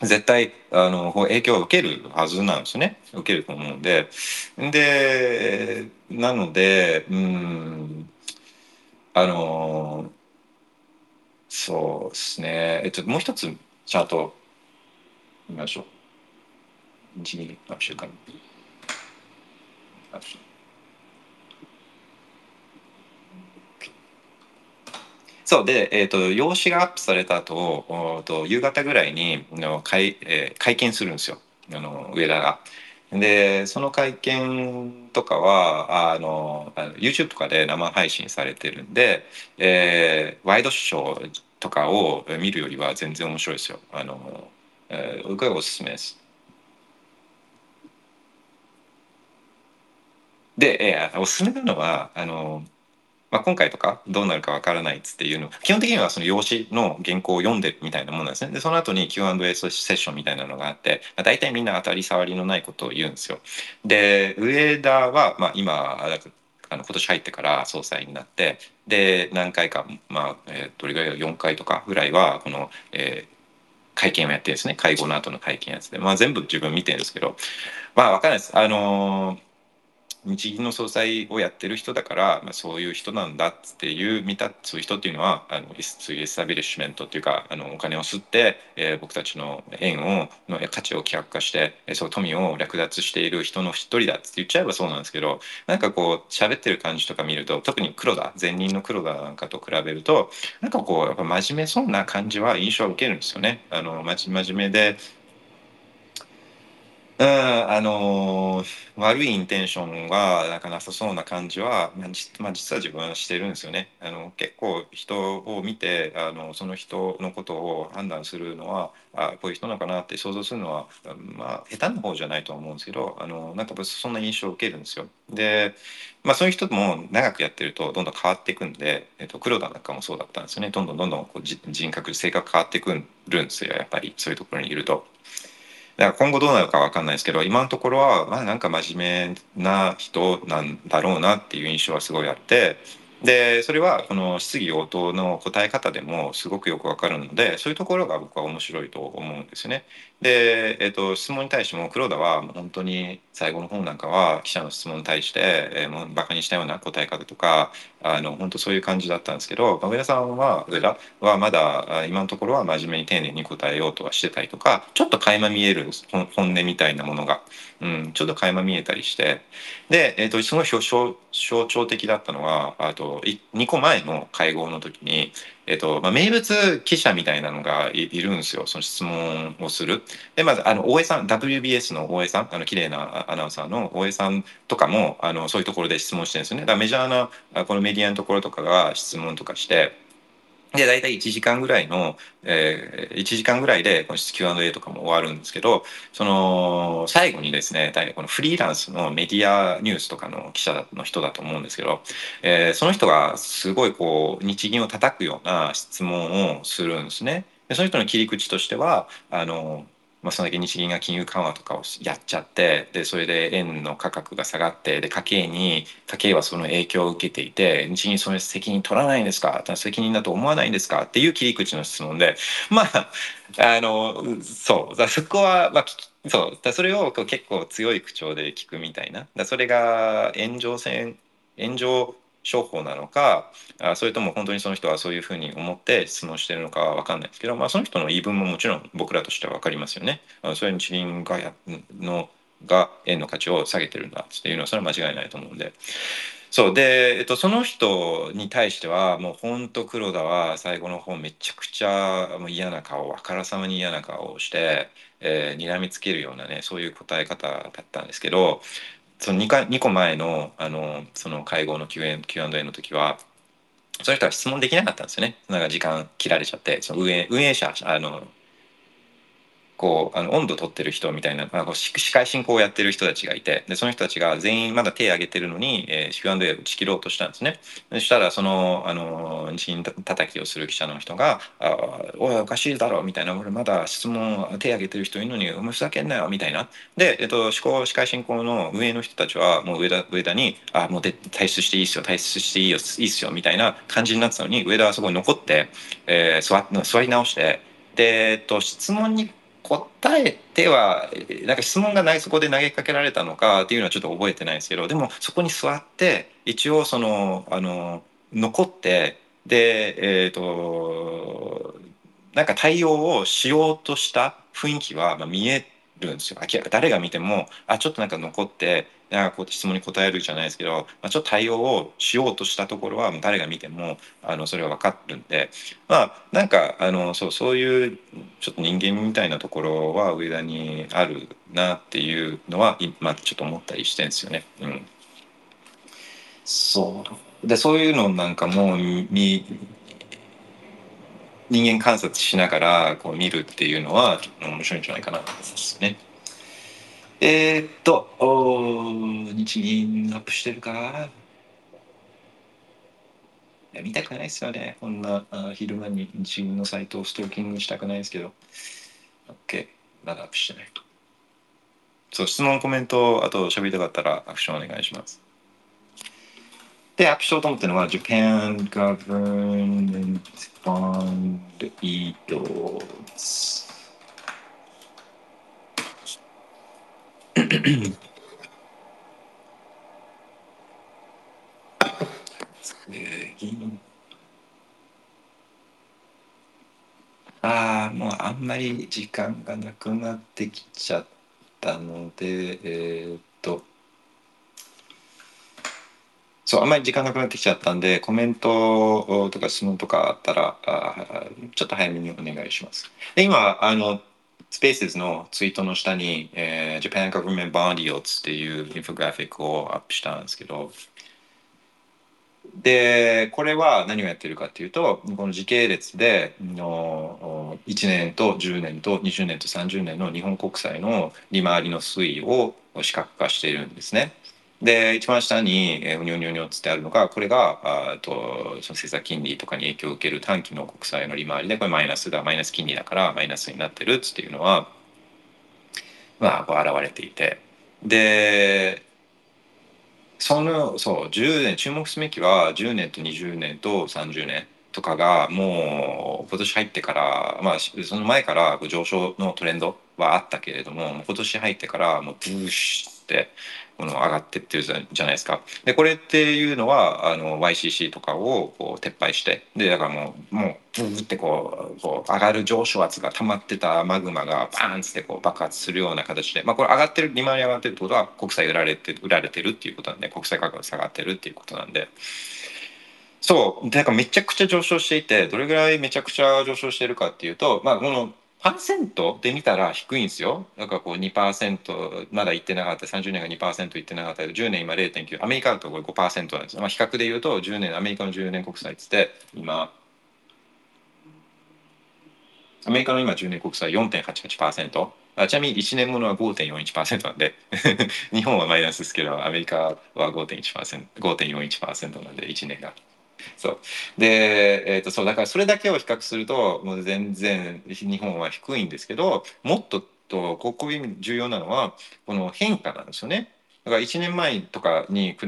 絶対あの影響を受けるはずなんですね。受けると思うんで。でなのでうんあのそうですね。えっともう一つちゃんと見ましょう。12学習間そうで、えーと、用紙がアップされた後と夕方ぐらいにの会,、えー、会見するんですよあの上田が。でその会見とかはあの YouTube とかで生配信されてるんで、えー、ワイドショーとかを見るよりは全然面白いですよ。あのえー、これおすすめです。で、えー、おすすめなのはあの、まあ、今回とかどうなるかわからないっつっていうの基本的にはその用紙の原稿を読んでるみたいなものなんですねでその後に Q&A セッションみたいなのがあって、まあ、大体みんな当たり障りのないことを言うんですよ。で上田は、まあ、今あの今年入ってから総裁になってで何回か、まあえー、どれぐらい4回とかぐらいはこの、えー、会見をやってですね会合の後の会見やつで、まあ、全部自分見てるんですけどまあ分かんないです。あのー日銀の総裁をやってる人だから、まあ、そういう人なんだっていう見たそういう人っていうのはあのそういうエスタビリッシュメントっていうかあのお金を吸って、えー、僕たちの円をの価値を希薄化して、えー、そう富を略奪している人の一人だって言っちゃえばそうなんですけどなんかこう喋ってる感じとか見ると特に黒田前任の黒田なんかと比べるとなんかこうやっぱ真面目そうな感じは印象を受けるんですよね。あの真面目でうん、あのー、悪いインテンションはなんかなさそうな感じは、まあ、実は自分はしてるんですよね。あの結構人を見てあのその人のことを判断するのはあこういう人なのかなって想像するのは、まあ、下手な方じゃないと思うんですけどあのなんかそんな印象を受けるんですよ。で、まあ、そういう人も長くやってるとどんどん変わっていくんで、えっと、黒田なんかもそうだったんですよねどんどんどんどんこう人格性格変わっていくんですよやっぱりそういうところにいると。だから今後どうなるか分かんないですけど今のところはまあなんか真面目な人なんだろうなっていう印象はすごいあってでそれはこの質疑応答の答え方でもすごくよくわかるのでそういうところが僕は面白いと思うんですよね。で、えーと、質問に対しても黒田は本当に最後の本なんかは記者の質問に対して、えー、もうバカにしたような答え方とかあの本当そういう感じだったんですけど上田さんは上田はまだ今のところは真面目に丁寧に答えようとはしてたりとかちょっと垣間見える本音みたいなものが、うん、ちょっと垣間見えたりしてで、えーと、すごい象徴的だったのはあと2個前の会合の時にえっとまあ、名物記者みたいなのがいるんですよその質問をする。でまずあの大江さん WBS の大江さんあの綺麗なアナウンサーの大江さんとかもあのそういうところで質問してるんですよね。だからメジャーなこのメディアのところとかが質問とかして。で、大体1時間ぐらいの、えー、1時間ぐらいでこの Q&A とかも終わるんですけど、その、最後にですね、大体このフリーランスのメディアニュースとかの記者の人だと思うんですけど、えー、その人がすごいこう、日銀を叩くような質問をするんですね。でその人の切り口としては、あの、まあ、そんだけ日銀が金融緩和とかをやっちゃってでそれで円の価格が下がってで家計に家計はその影響を受けていて日銀それ責任取らないんですか？責任だと思わないんですか？っていう切り口の質問で まああのそう。だそこは、まあ、そう。だそれを結構強い口調で聞くみたいな。だそれが炎上戦炎上商法なのかそれとも本当にその人はそういうふうに思って質問してるのかは分かんないですけど、まあ、その人の言い分ももちろん僕らとしては分かりますよね。あそれ日銀がやのが円の価値を下げてるんだっていうのはそれは間違いないと思うんで。そうで、えっと、その人に対してはもう本当黒田は最後の方めちゃくちゃもう嫌な顔あからさまに嫌な顔をして、えー、睨みつけるようなねそういう答え方だったんですけどその 2, か2個前のあのその会合の Q&A の時はその人は質問できなかったんですよね。なんか時間切られちゃってその運営運営者あのこうあの温度取ってる人みたいな、まあ、こう司会進行をやってる人たちがいてでその人たちが全員まだ手を挙げてるのに、えー、Q&A を打ち切ろうとしたんですね。そしたらそのあの日銀叩きをする記者の人が「あおいおかしいだろ」みたいな「俺まだ質問手を挙げてる人いるのにお前ふざけんなよ」みたいな。で、えっと、司会司会進行の上の人たちはもう上田上田に「あもうで退出していいっすよ退出していいよいいっすよ」みたいな感じになってたのに上田はそこに残って、えー、座座り直してで、えっと、質問に答えてはなんか質問がないそこで投げかけられたのかっていうのはちょっと覚えてないんですけどでもそこに座って一応そのあの残ってでえっ、ー、となんか対応をしようとした雰囲気は見えるんですよ。明ら誰が見てもあちょっとなんか残ってなんかこう質問に答えるじゃないですけど、まあ、ちょっと対応をしようとしたところは誰が見てもあのそれは分かるんでまあなんかあのそうそういうちょっと人間みたいなところは上田にあるなっていうのは今ちょっと思ったりしてんですよね。うん、そう。でそういうのなんかも見人間観察しながらこう見るっていうのは面白いんじゃないかなと思いますね。えー、っと日銀アップしてるか？いや見たくないですよね。こんなあ昼間に日銀のサイトをストーキングしたくないですけど。OK まだアップしてないと。そう質問コメントあと喋りたかったらアクションお願いします。で、アップしようと思ってるのは、Japan Government Bond Yields。ああ、もうあんまり時間がなくなってきちゃったので、えー、っと、そうあんまり時間なくなってきちゃったんでコメントとか質問とかあったらあちょっと早めにお願いします。で今あのスペースのツイートの下に、えー、Japan Government Bond Yields っていうインフォグラフィックをアップしたんですけどでこれは何をやってるかっていうとこの時系列での1年と10年と20年と30年の日本国債の利回りの推移を視覚化しているんですね。で一番下にうにょうにょうにょつってあるのがこれがあとその政策金利とかに影響を受ける短期の国債の利回りでこれマイナスだマイナス金利だからマイナスになってるっていうのはまあこう現れていて。でそのそう10年注目すべきは10年と20年と30年とかがもう今年入ってからまあその前から上昇のトレンドはあったけれども今年入ってからもうブーシュってこの上がってってるじゃないですか。でこれっていうのはあの YCC とかをこう撤廃してでだからもうもうブーってこうこう上がる上昇圧が溜まってたマグマがバーンってこう爆発するような形で、まあ、これ上がってる利回り上がってるってことは国債売られて売られてるっていうことなんで国債価格が下がってるっていうことなんで。そうだからめちゃくちゃ上昇していてどれぐらいめちゃくちゃ上昇してるかっていうと、まあ、このパーセントで見たら低いんですよ。だからこう2%まだいってなかった30年が2%いってなかったけど10年今0.9アメリカだとこれ5%なんですよ。まあ、比較で言うと10年アメリカの10年国債っつって今アメリカの今10年国債4.88%あちなみに1年ものは5.41%なんで 日本はマイナスですけどアメリカは5.1% 5.41%なんで1年が。そうで、えー、とそうだからそれだけを比較するともう全然日本は低いんですけどもっととここ重要なのはこの変化なんですよね。だから1年前とかに比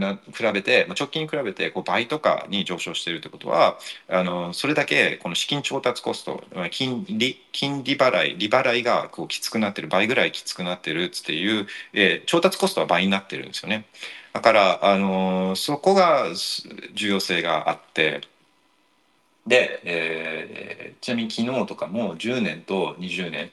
べて直近に比べてこう倍とかに上昇しているということはあのそれだけこの資金調達コスト金利金利払い利払いがこうきつくなってる倍ぐらいきつくなってるっていう、えー、調達コストは倍になってるんですよね。だからあのそこが重要性があってで、えー、ちなみに昨日とかも10年と20年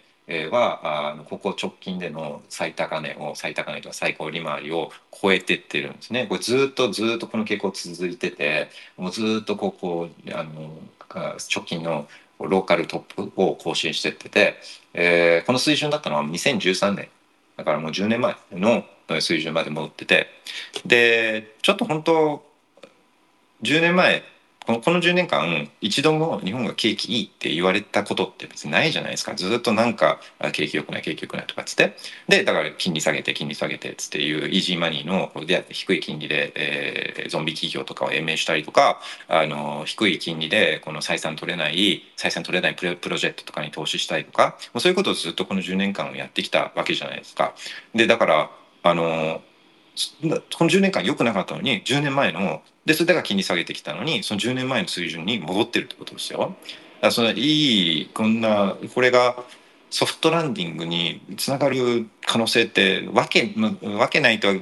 はあのここ直近での最高値を最高値とか最高利回りを超えてってるんですね。これずっとずっとこの傾向続いててもうずっとここあの直近のローカルトップを更新してってて、えー、この水準だったのは2013年だからもう10年前の水準まで戻ってて。でちょっと本当10年前このこの10年間一度も日本が景気いいって言われたことって別にないじゃないですか。ずっとなんか景気良くない景気良くないとかっつって。でだから金利下げて金利下げてっつっていうイージーマニーの出会って低い金利で、えー、ゾンビ企業とかを延命したりとかあの低い金利でこの採算取れない採算取れないプロプロジェクトとかに投資したりとかもうそういうことをずっとこの10年間をやってきたわけじゃないですか。でだからあのこの10年間良くなかったのに10年前のでそれだから金利下げてきたのにその10年前の水準に戻ってるってことですよ。だそのいいこんなこれがソフトランディングにつながる可能性ってわけわけないとは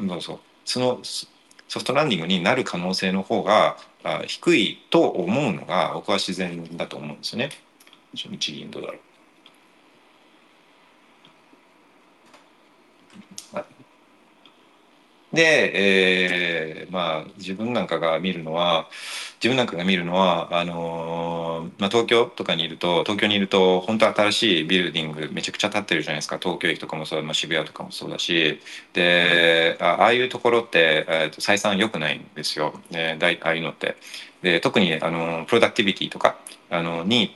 そのソフトランディングになる可能性の方が低いと思うのが僕は自然だと思うんですよね。日銀どうだろう。で、えー、まあ自分なんかが見るのは自分なんかが見るのはあのー、まあ、東京とかにいると東京にいると本当新しいビルディングめちゃくちゃ建ってるじゃないですか。東京駅とかもそう、まあ、渋谷とかもそうだし。でああいうところって、えー、と採算良くないんですよ、えー、ああいうのって。で特にあのプロダクティビティとかあのに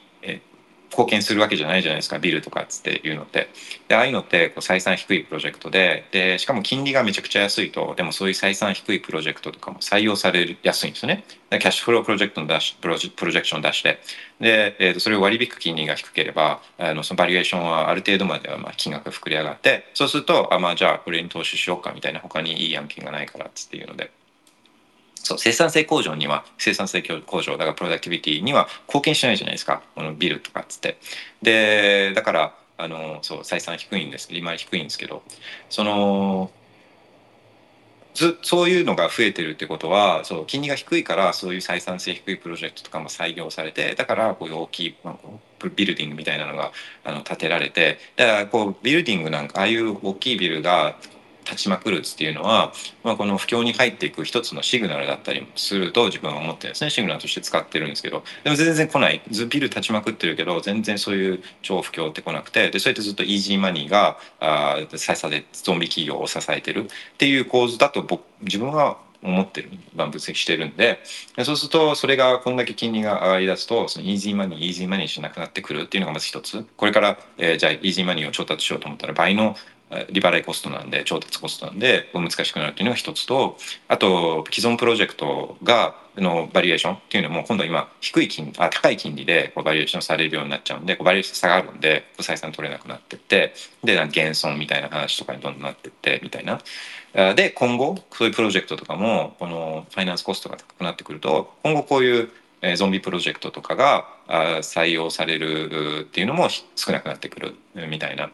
貢献するわけじゃないじゃないですかビルとかっつっていうのって。でああいうのってこう採算低いプロジェクトででしかも金利がめちゃくちゃ安いとでもそういう採算低いプロジェクトとかも採用されやすいんですよね。キャッシュフロープロジェクトの出しプロジェクションを出して。で、えー、とそれを割り引く金利が低ければあのそのバリエーションはある程度まではまあ金額が膨れ上がってそうするとあまあじゃあこれに投資しようかみたいな他にいい案件がないからっつっていうので。そう生産性向上には生産性向上だからプロダクティビティには貢献しないじゃないですか。このビルとかっつって。でだからあのそう採算低いんです利回り低いんですけどそのずそういうのが増えてるってことはそう金利が低いからそういう採算性低いプロジェクトとかも採用されてだからこういう大きい、まあ、ビルディングみたいなのがあの建てられてだからこうビルディングなんかああいう大きいビルが立ちまくるっていうのは、まあ、この不況に入っていく一つのシグナルだったりもすると自分は思ってですね。シグナルとして使ってるんですけど。でも全然来ない。ずビル立ちまくってるけど全然そういう超不況って来なくて。でそうやってずっとイージーマニーがあ再差でゾンビ企業を支えてる。っていう構図だと僕自分は思ってる、まあ、分析してるんで。そうするとそれがこんだけ金利が上がりだすとその easy money easy money しなくなってくるっていうのがまず一つ。これから、えー、じゃあ easy money を調達しようと思ったら倍の利払いコストなんで調達コストなんで難しくなるっていうのが一つとあと既存プロジェクトがの valuation っていうのも今度は今低い金あ高い金利でこう valuation されるようになっちゃうんでこう valuation 下がるんで採算取れなくなってってで減損みたいな話とかにどんどんなってってみたいな。で今後そういうプロジェクトとかもこのファイナンスコストが高くなってくると今後こういうゾンビプロジェクトとかが採用されるっていうのも少なくなってくるみたいな。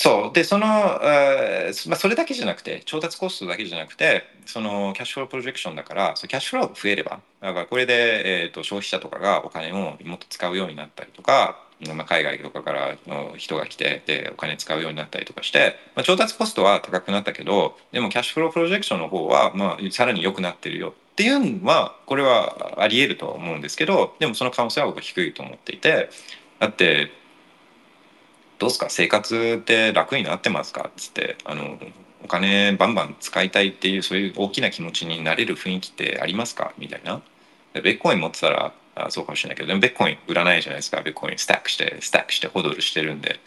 そう。でその、えまあ、それだけじゃなくて調達コストだけじゃなくてそのキャッシュフロープロジェクションだからそキャッシュフローが増えればだからこれで、えーと、消費者とかがお金をもっと使うようになったりとか、まあ、海外とかからの人が来てでお金使うようになったりとかして、まあ、調達コストは高くなったけどでもキャッシュフロープロジェクションの方は、まあ、さらに良くなってるよ。っていうのはこれはありえると思うんですけどでもその可能性は僕は低いと思っていてだってどうすか？生活って楽になってますか?」っつってあの「お金バンバン使いたいっていうそういう大きな気持ちになれる雰囲気ってありますか?」みたいな。ベッコイン持ってたらあそうかもしれないけどでもベッコイン売らないじゃないですか？ベッコインスタックしてスタックしてホドルしてるんで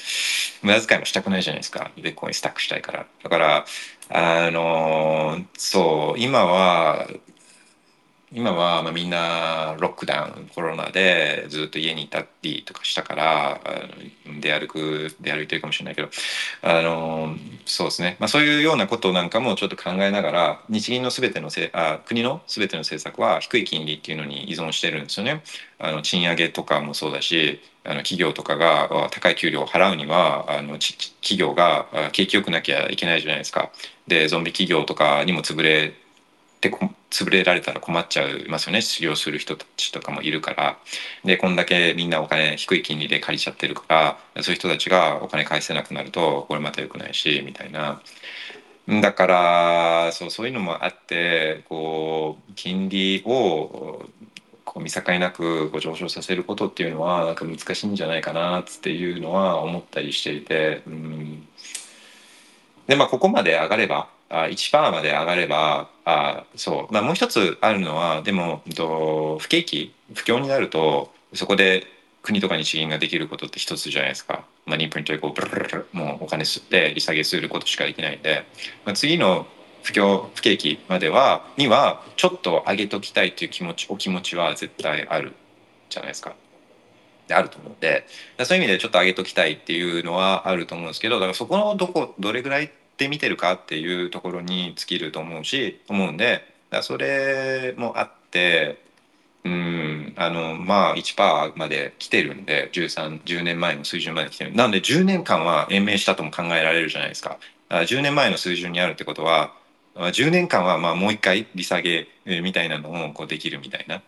無駄遣いもしたくないじゃないですか？ベッコインスタックしたいからだからあのそう今は今はまあみんなロックダウンコロナでずっと家にいたりとかしたから出歩く出歩いてるかもしれないけどあのそうですね、まあ、そういうようなことなんかもちょっと考えながら日銀の全てのせあ国の全ての政策は低い金利っていうのに依存してるんですよね。あの賃上げとかもそうだしあの企業とかが高い給料を払うにはあの企業が景気よくなきゃいけないじゃないですか。でゾンビ企業とかにも潰れて潰れられたら困っちゃいますよね。失業する人たちとかもいるから。でこんだけみんなお金低い金利で借りちゃってるからそういう人たちがお金返せなくなるとこれまた良くないしみたいな。だからそうそういうのもあってこう金利をこう見境なくこう上昇させることっていうのはなんか難しいんじゃないかなっていうのは思ったりしていて、うん、でまあここまで上がればあ1%まで上がればあそう、まあ、もう一つあるのはでもと不景気不況になるとそこで国とか日銀ができることって一つじゃないですか。マニープリントでこうブルブルブルもうお金吸って利下げすることしかできないんで、まあ、次の不況不景気まではにはちょっと上げときたいという気持ちお気持ちは絶対あるじゃないですか。であると思うんでそういう意味でちょっと上げときたいっていうのはあると思うんですけどだからそこのどこどれぐらいって見てるかっていうところに尽きると思うし思うんでそれもあってうんあのまあ1%まで来てるんで1310年前の水準まで来てる。なので10年間は延命したとも考えられるじゃないですか。10年前の水準にあるってことは10年間はまあもう一回利下げみたいなのをこうできるみたいな、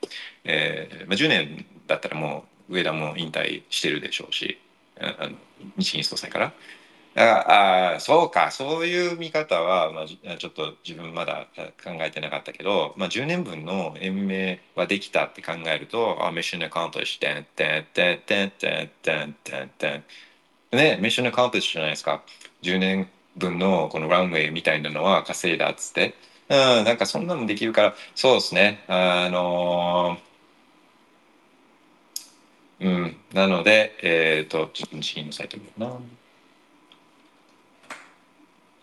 えーまあ、10年だったらもう上田も引退してるでしょうし日銀総裁から。ああそうかそういう見方は、まあ、ちょっと自分まだ考えてなかったけど、まあ、10年分の延命はできたって考えるとあミッションアカウントしてんてんてんてんてんてんてんてんねミッションアカウントじゃないですか10年分のこのランウェイみたいなのは稼いだっつってうんなんかそんなのできるからそうですねあのーうん。なので、えっ、と、ちょっと日銀のサイト見ような。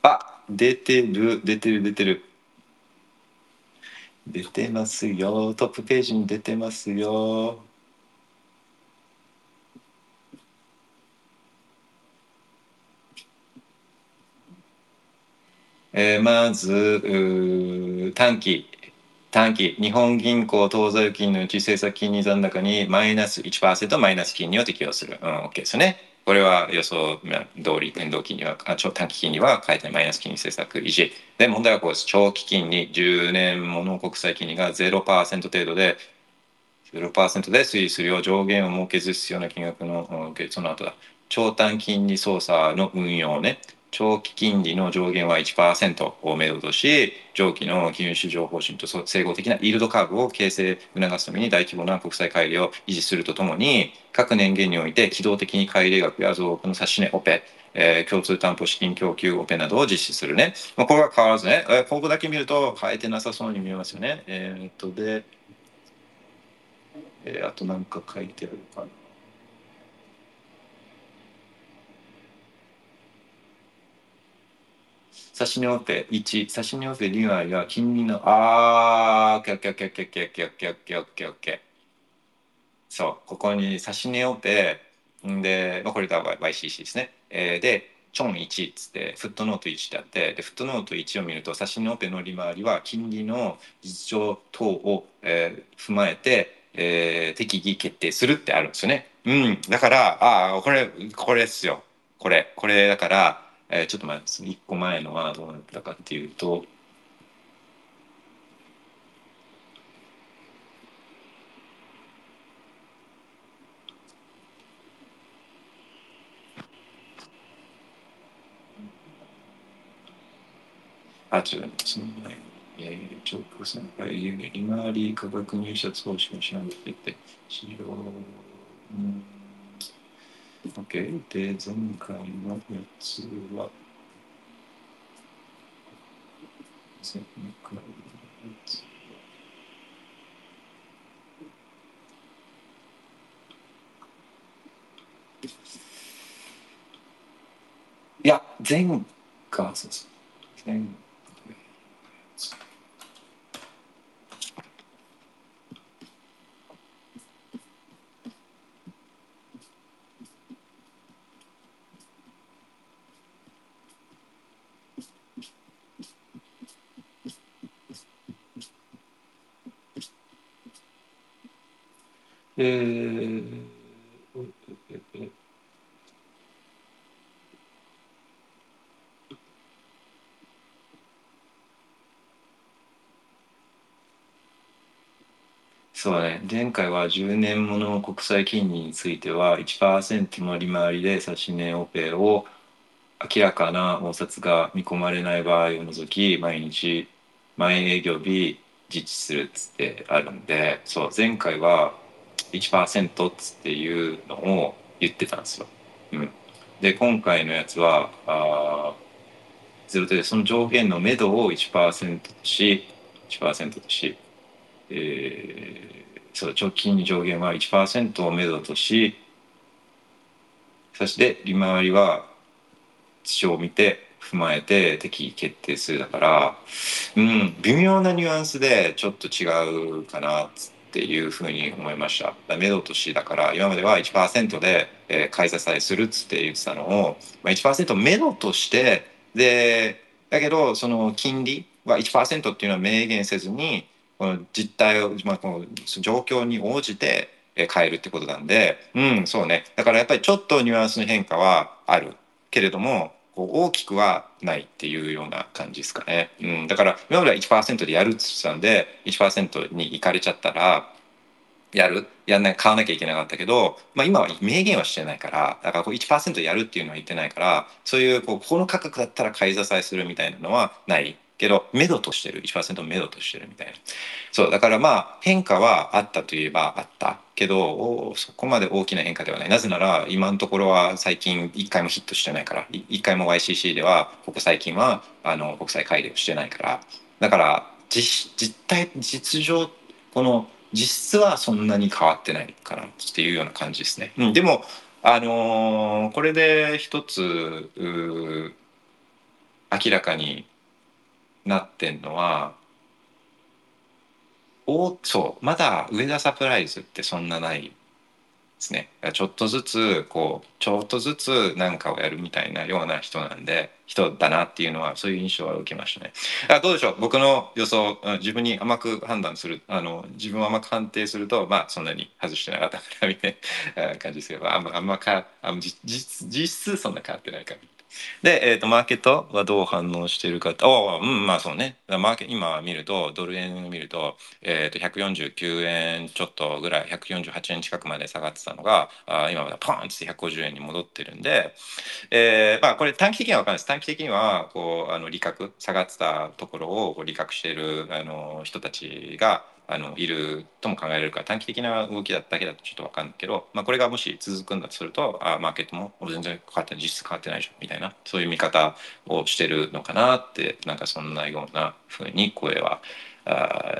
あ、出てる、出てる、出てる。出てますよ。トップページに出てますよ。えーまず短期短期日本銀行当座預金のうち政策金利残高にマイナス1%マイナス金利を適用する。うん、OK ですね。これは予想通り変動金利は長短期金利は変えてマイナス金利政策維持。で問題はこうです。長期金利10年もの国債金利が0%程度で0%で推移するよう上限を設けず必要な金額の、その後だ。長短金利操作の運用ね。長期金利の上限は1%をめどとし、長期の金融市場方針と整合的なイールドカーブを形成促すために大規模な国債買い入れを維持するとともに、各年限において機動的に買い入れ額や増額の指し値オペ、えー共通担保資金供給オペなどを実施するね。まあ、これは変わらずね、えーここだけ見ると変えてなさそうに見えますよね。えーっと、で、えーあとなんか書いてあるかな。指し値オペ1、指し値オペ2割は金利の、あー、オッケーオッケーオッケーオッケーオッケーオッケーオッケーオッケーオッケーオッケー。そう、ここに指し値オペ、んで、まあ、これが YCC ですね。えーで、チョン1っつって、フットノート1ってあって、で、フットノート1を見ると、指し値オペの利回りは金利の実情等を、えー踏まえて、えー適宜決定するってあるんですよね。うん。だから、ああ、これ、これですよ。これ、これだから、えーちょっと待って、1個前のはどうなったかっていうと、あ、違う、その前に、えー、直参会利回り価格入札方針を調べてて、資料、う。ん、OK。で、前回のやつは、前回のやつは、いや、前回、そうそう。前回のやつえー、そうね。前回は10年もの国債金利については1%の利回りで指し値オペを明らかな応札が見込まれない場合を除き毎日毎営業日実施するっつってあるんでそう前回は1%っつっていうのを言ってたんですよ。うん、で今回のやつはあゼロでその上限の目処を1%とし1%とし、えーそう直近上限は1%を目処としそして利回りは地を見て踏まえて適宜決定するだからうん微妙なニュアンスでちょっと違うかなっていうふうに思いました。だから目処としだから今までは1%で、えー買い支えするっつって言ってたのを、まあ、1%目処としてでだけどその金利は1%っていうのは明言せずにこの実態を、まあ、この状況に応じて変えるってことなんでうんそうね。だからやっぱりちょっとニュアンスの変化はある。けれどもこう大きくはないっていうような感じですかね、うん、だから今までは1%でやるって言ってたんで1%に行かれちゃったらやる。やんない買わなきゃいけなかったけど、まあ、今は明言はしてないからだからこう1%やるっていうのは言ってないからそういうこうこの価格だったら買い支えするみたいなのはない。けど目処としてる1%目処としてるみたいな。そうだからまあ変化はあったといえばあった。けどそこまで大きな変化ではない。なぜなら今のところは最近1回もヒットしてないから。1回も YCC ではここ最近はあの国際改良してないから。だから実実態実情この実質はそんなに変わってないかなっていうような感じですね。うん、でもあのー、これで一つ明らかになってんのはおそうまだ上田サプライズってそんなないですね。ちょっとずつこうちょっとずつ何かをやるみたいなような人なんで人だなっていうのはそういう印象は受けましたね。あどうでしょう？僕の予想自分に甘く判断するあの自分を甘く判定するとまあそんなに外してなかったかなみたいな感じですけどあんまあんまかあ実実質そんな変わってないかみたいな。で、えーと、マーケットはどう反応しているかあうん、まあそうね。マーケ今見ると、ドル円を見ると、えー、と149円ちょっとぐらい、148円近くまで下がってたのが、あ今までポンって150円に戻ってるんで、えー、まあこれ短期的には分かんないです。短期的には、こう、あの利確、下がってたところをこう利確しているあの人たちが、あのいるとも考えられるから短期的な動きだだけだとちょっと分かんないけど、まあ、これがもし続くんだとするとあマーケットも全然変わってない実質変わってないでしょみたいなそういう見方をしてるのかなってなんかそんなようなふうに声はあ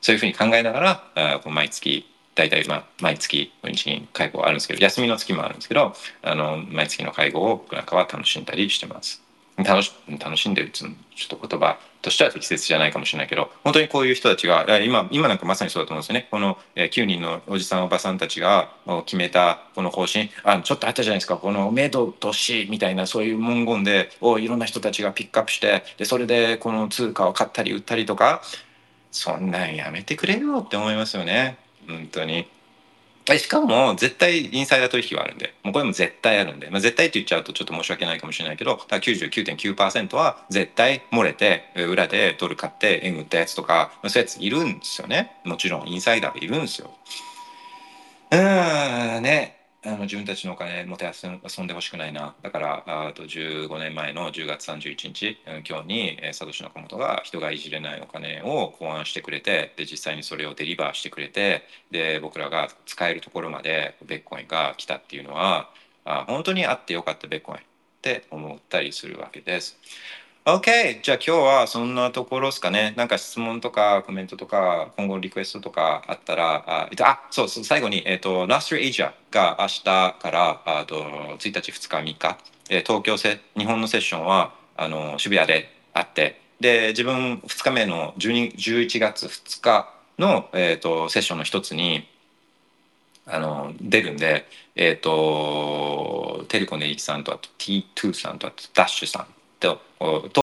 そういうふうに考えながらあ毎月大体まあ毎月日銀会合あるんですけど休みの月もあるんですけどあの毎月の会合を僕なんかは楽しんだりしてます。楽し楽しんでるっていうちょっと言葉としては適切じゃないかもしれないけど本当にこういう人たちが今今なんかまさにそうだと思うんですよね。この9人のおじさんおばさんたちが決めたこの方針あちょっとあったじゃないですか。この「明度とし」みたいなそういう文言でをいろんな人たちがピックアップしてでそれでこの通貨を買ったり売ったりとかそんなんやめてくれよって思いますよね。本当に。しかも絶対インサイダー取引はあるんで。もうこれも絶対あるんで、まあ、絶対って言っちゃうとちょっと申し訳ないかもしれないけどだ99.9%は絶対漏れて裏でドル買って円売ったやつとかそういうやついるんですよね。もちろんインサイダーいるんですよ。うーんね。あの自分たちのお金持て遊んでほしくないな。だから、あと15年前の10月31日、今日に、サトシ・ナカモトが人がいじれないお金を考案してくれて、で、実際にそれをデリバーしてくれて、で、僕らが使えるところまでベッコインが来たっていうのは、あ本当にあってよかったベッコインって思ったりするわけです。OK! じゃあ今日はそんなところですかね。なんか質問とかコメントとか今後リクエストとかあったら、あ、あそうそう、最後に、えっ、と、ラストエイジャが明日からあと1日、2日、3日、え、東京せ、日本のセッションはあの渋谷であって、で、自分2日目の12 11月2日の、えーと、セッションの一つに、あの出るんで、えっ、と、テレコネイキさんとあと T2 さんとあとダッシュさんと